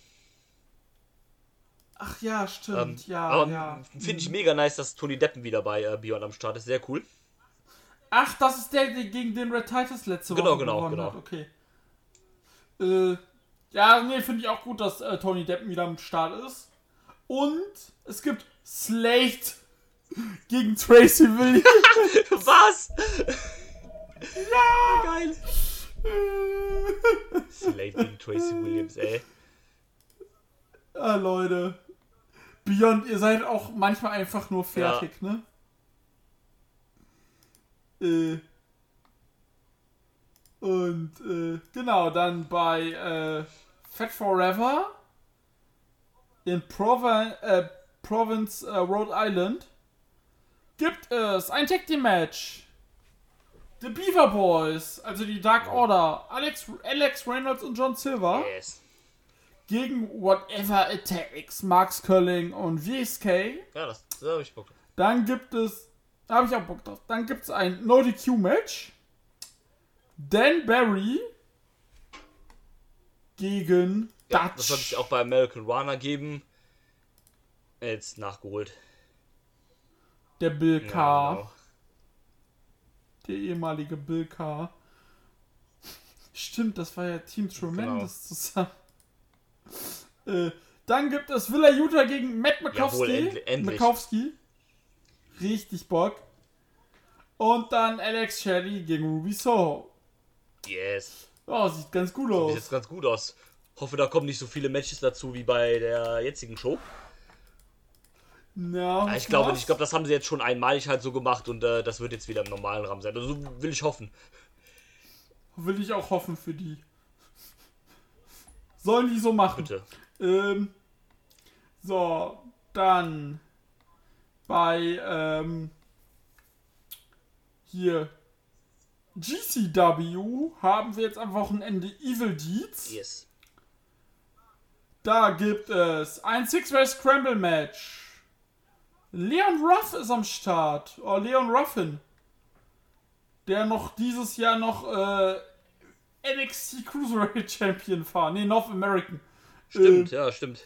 Ach ja, stimmt, Ähm, ja, ja. finde ich mega nice, dass Tony Deppen wieder bei äh, Beyond am Start ist. Sehr cool. Ach, das ist der, der gegen den Red Titus letzte Woche Genau, genau, gewonnen genau. hat. Okay. Äh, ja, nee, finde ich auch gut, dass äh, Tony Deppen wieder am Start ist. Und es gibt Slade gegen Tracy Williams. Was? ja! Geil. Slade gegen Tracy Williams, ey. ah, Leute. Beyond, ihr seid auch manchmal einfach nur fertig, ne? Äh. Und, äh, genau, dann bei, äh, Fat Forever in Provi äh, Province, äh, Rhode Island gibt es ein Tag Team Match. The Beaver Boys, also die Dark Order, Alex, Alex Reynolds und John Silver Yes. gegen Whatever It Takes, Max Curling und VSK. Ja, das, da hab ich Bock. Dann gibt es, da habe ich auch Bock drauf, dann gibt es ein No DQ Match. Dan Barry gegen Ja, Dutch. das sollte es auch bei American Runner geben. Jetzt nachgeholt. der Bill Ja, Carr, genau. der ehemalige Bill Carr. Stimmt, das war ja Team Genau. Tremendous zusammen. Äh, dann gibt es Villa Utah gegen Matt Makowski. Jawohl, endlich- endlich. Richtig Bock. Und dann Alex Shelley gegen Ruby Soho. Yes. Oh, sieht ganz gut Sieht aus. jetzt ganz gut aus. Hoffe, da kommen nicht so viele Matches dazu wie bei der jetzigen Show. Ja, Ja, ich glaube nicht. Ich glaube, das haben sie jetzt schon einmalig halt so gemacht und äh, das wird jetzt wieder im normalen Rahmen sein. Also so will ich hoffen. Will ich auch hoffen für die. Sollen die so machen. Bitte. Ähm, so, dann bei ähm, hier GCW haben wir jetzt am Wochenende Evil Deeds. Yes. Da gibt es ein Six-Way Scramble Match. Leon Ruff ist am Start. Oh, Leon Ruffin. Der noch dieses Jahr noch äh, NXT Cruiserweight Champion war. Nee, North American. Stimmt, Äh, ja, stimmt.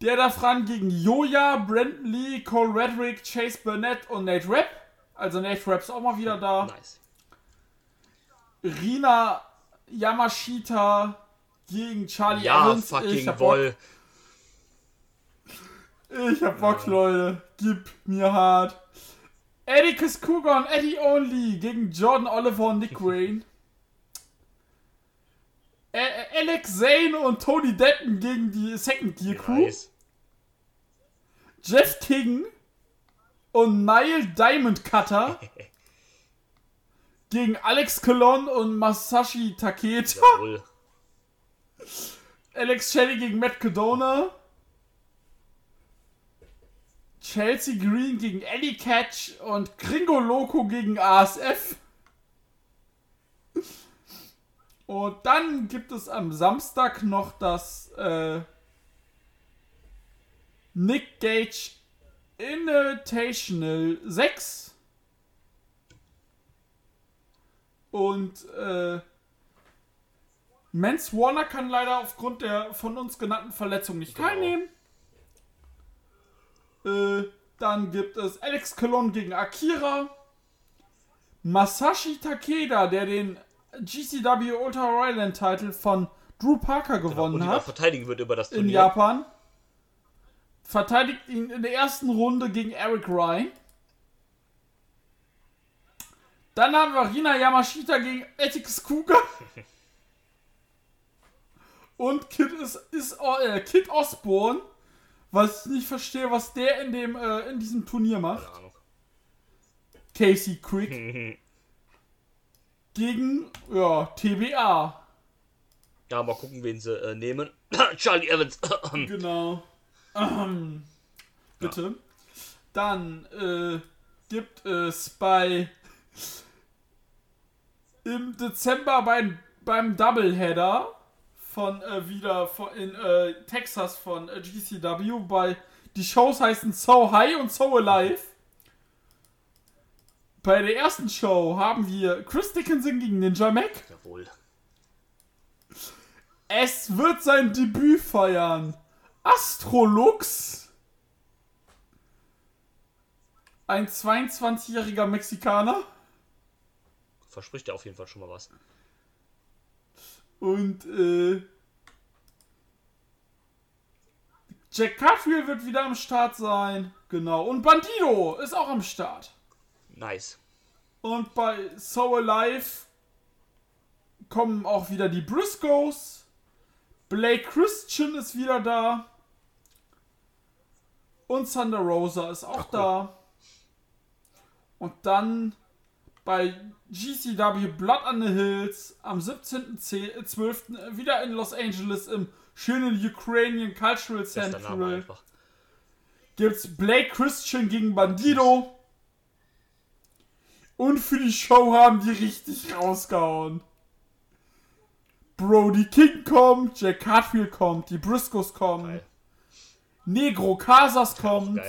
Der darf ran gegen Joja, Brandon Lee, Cole Redrick, Chase Burnett und Nate Rapp. Also Nate Rapp ist auch mal wieder da. Nice. Rina Yamashita gegen Charlie Ja, Evans. ich fucking. Woll. Ich hab Bock, Leute. Gib mir hart. Eddie und Eddie Only gegen Jordan Oliver und Nick Wayne. Ä- Ä- Alex Zane und Tony Deppen gegen die Second Gear Crew. Nice. Jeff King und Nile Diamond Cutter gegen Alex Colon und Masashi Taketa. Jawohl. Alex Shelley gegen Matt Cadona. Chelsea Green gegen Eddie Catch und Gringo Loco gegen ASF. Und dann gibt es am Samstag noch das äh, Nick Gage Invitational 6. Und äh, Mans Warner kann leider aufgrund der von uns genannten Verletzung nicht Genau. teilnehmen. Äh, dann gibt es Alex Colon gegen Akira. Masashi Takeda, der den GCW Ultra Royal Title von Drew Parker Und gewonnen auch hat verteidigen wird über das in Turnier. Japan. Verteidigt ihn in der ersten Runde gegen Eric Ryan. Dann haben wir Rina Yamashita gegen Etix Kuga. Und Kid, ist, ist, äh, Kid Osborne, was ich nicht verstehe, was der in, dem, äh, in diesem Turnier macht. Casey Quick gegen ja, TBA. Ja, mal gucken, wen sie äh, nehmen. Charlie Evans. Genau. Ähm, bitte. Dann äh, gibt es bei im Dezember beim, beim Doubleheader von äh, wieder von, in äh, Texas von äh, GCW bei die Shows heißen So High und So Alive. Bei der ersten Show haben wir Chris Dickinson gegen Ninja Mac. Jawohl. Es wird sein Debüt feiern. Astrolux. Ein 22-jähriger Mexikaner. Verspricht ja auf jeden Fall schon mal was. Und äh, Jack Cartwheel wird wieder am Start sein. Genau. Und Bandido ist auch am Start. Nice. Und bei So Alive kommen auch wieder die Briscoes. Blake Christian ist wieder da. Und Thunder Rosa ist auch da. Und dann bei GCW Blood on the Hills am 17.12. wieder in Los Angeles im schönen Ukrainian Cultural einfach. gibt's Blake Christian gegen Bandido. Und für die Show haben die richtig rausgehauen. Brody King kommt, Jack Hartfield kommt, die Briscoes kommen, Geil. Negro Casas kommt.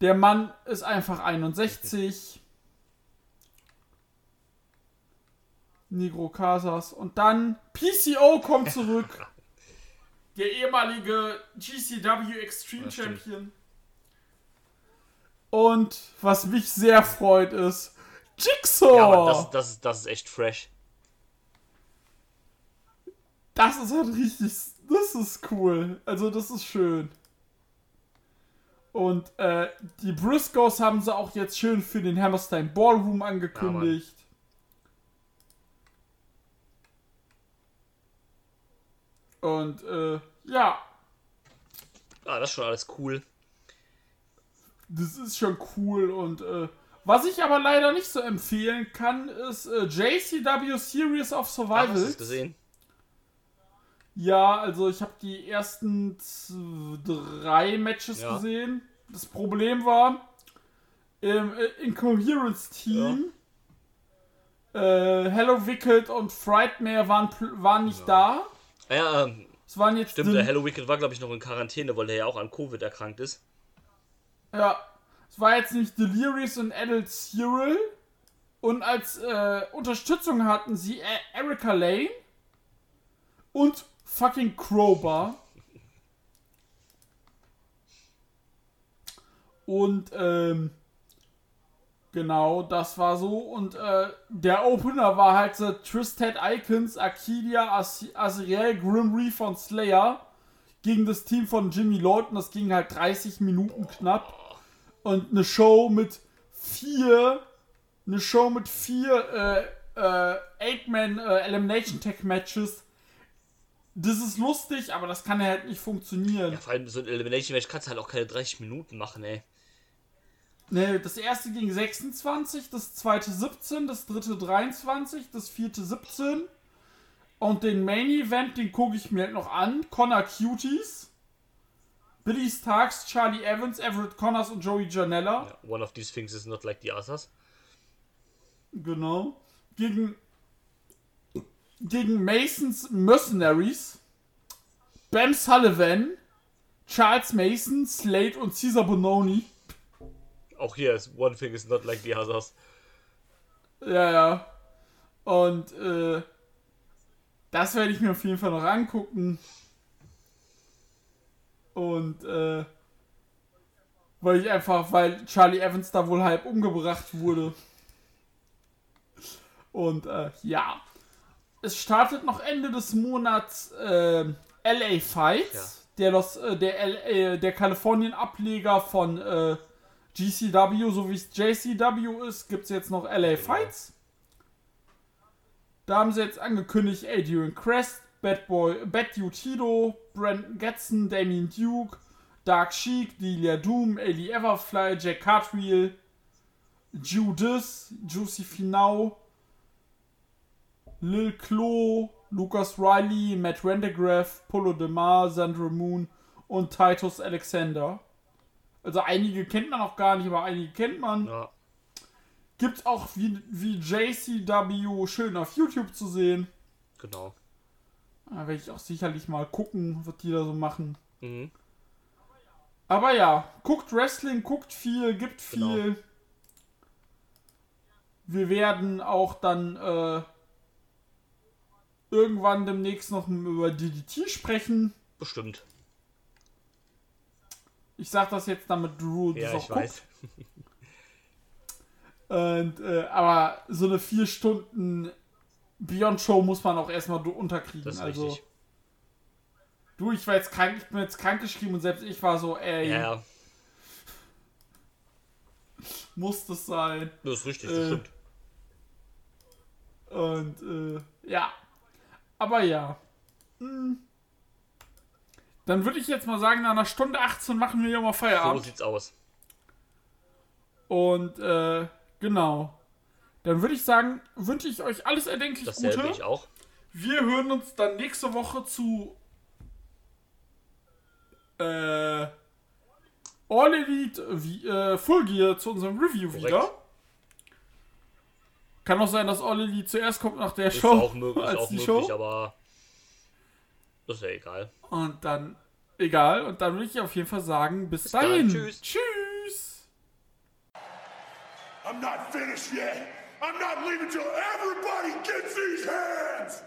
Der Mann ist einfach 61. Negro Casas. Und dann PCO kommt zurück. Der ehemalige GCW Extreme. Champion. Und was mich sehr freut ist Jigsaw. Ja, aber das, das, ist, das ist echt fresh. Das ist halt richtig. Das ist cool. Also, das ist schön. Und äh, die Briscoes haben sie auch jetzt schön für den Hammerstein Ballroom angekündigt. Und äh, ja, Ah, das ist schon alles cool. Das ist schon cool. Und äh, Was ich aber leider nicht so empfehlen kann, ist äh, JCW Series of Survival. hast du es gesehen? Ja, also ich habe die ersten drei Matches Ja. gesehen. Das Problem war, im äh, Incoherence-Team, äh, Hello Wicked und Frightmare waren, waren nicht da. Ja, ähm, Es waren jetzt stimmt, der Hello Wicked war, glaube ich, noch in Quarantäne, weil er ja auch an Covid erkrankt ist. Ja, es war jetzt nicht Delirious und Adult Cyril. Und als äh, Unterstützung hatten sie äh, Erika Lane und fucking Crowbar. Und ähm, genau, das war so. Und äh, der Opener war halt so Tristed Icons, Akidia, As Azriel, Grim Reaper und Slayer gegen das Team von Jimmy. Und das ging halt 30 Minuten knapp und eine Show mit vier, eine Show mit vier äh, äh, Eight-Man äh, Elimination Tech Matches. Das ist lustig, aber das kann ja halt nicht funktionieren. Ja, vor allem so ein Elimination Match kannst du halt auch keine 30 Minuten machen, ey. Nee, das erste ging 26, das zweite 17, das dritte 23, das vierte 17. Und den Main Event, den gucke ich mir noch an. Connor Cuties. Billy Starks, Charlie Evans, Everett Connors und Joey Janella. Ja, one of these things is not like the others. Genau. Gegen, gegen Masons Mercenaries, Bam Sullivan, Charles Mason, Slade und Caesar Bononi. Auch hier ist one thing is not like the others. Ja, ja. Und äh, das werde ich mir auf jeden Fall noch angucken. Und äh, weil ich einfach, weil Charlie Evans da wohl halb umgebracht wurde. Und äh, ja. Es startet noch Ende des Monats äh, LA Fights. Ja. Der, Los, äh, der, LA, der Kalifornien-Ableger von äh, GCW, so wie es JCW ist, gibt es jetzt noch LA Fights. Da haben sie jetzt angekündigt Adrian Crest, Bad Boy, Bad Dude Tito, Brandon Getson, Damien Duke, Dark Sheik, Delia Doom, Ellie Everfly, Jack Cartwheel, Judas, Juicy Finau, Lil Klo, Lucas Riley, Matt Rendegraph, Polo DeMar, Sandra Moon und Titus Alexander. Also einige kennt man auch gar nicht, aber einige kennt man. Ja. Gibt's auch wie, wie JCW schön auf YouTube zu sehen. Genau. Da werde ich auch sicherlich mal gucken, was die da so machen. Mhm. Aber ja, guckt Wrestling, guckt viel, gibt viel. Genau. Wir werden auch dann äh, irgendwann demnächst noch über DDT sprechen. Bestimmt. Ich sag das jetzt, damit Drew das Ja, auch ich guckt. weiß. Und, äh, aber so eine vier Stunden Beyond Show muss man auch erstmal unterkriegen. Das ist also, richtig. du, ich war jetzt krank, ich bin jetzt krank geschrieben und selbst ich war so, ey, Ja, ja. muss das sein. Das ist richtig, das Äh, stimmt. Und äh, ja. Aber ja. Hm. Dann würde ich jetzt mal sagen, nach einer Stunde 18 machen wir ja mal So Feierabend. sieht's aus. Und äh, genau. Dann würde ich sagen, wünsche ich euch alles erdenklich Dasselbe Gute. ich auch. Wir hören uns dann nächste Woche zu äh, All Elite wie, äh, Full Gear zu unserem Review Korrekt. wieder. Kann auch sein, dass All Elite zuerst kommt nach der Ist Show auch möglich, als auch die möglich, Show. aber ist ja egal. Und dann, egal, und dann würde ich auf jeden Fall sagen, bis, dann, dahin. tschüss. Tschüss. I'm not finished yet. I'm not leaving till everybody gets these hands.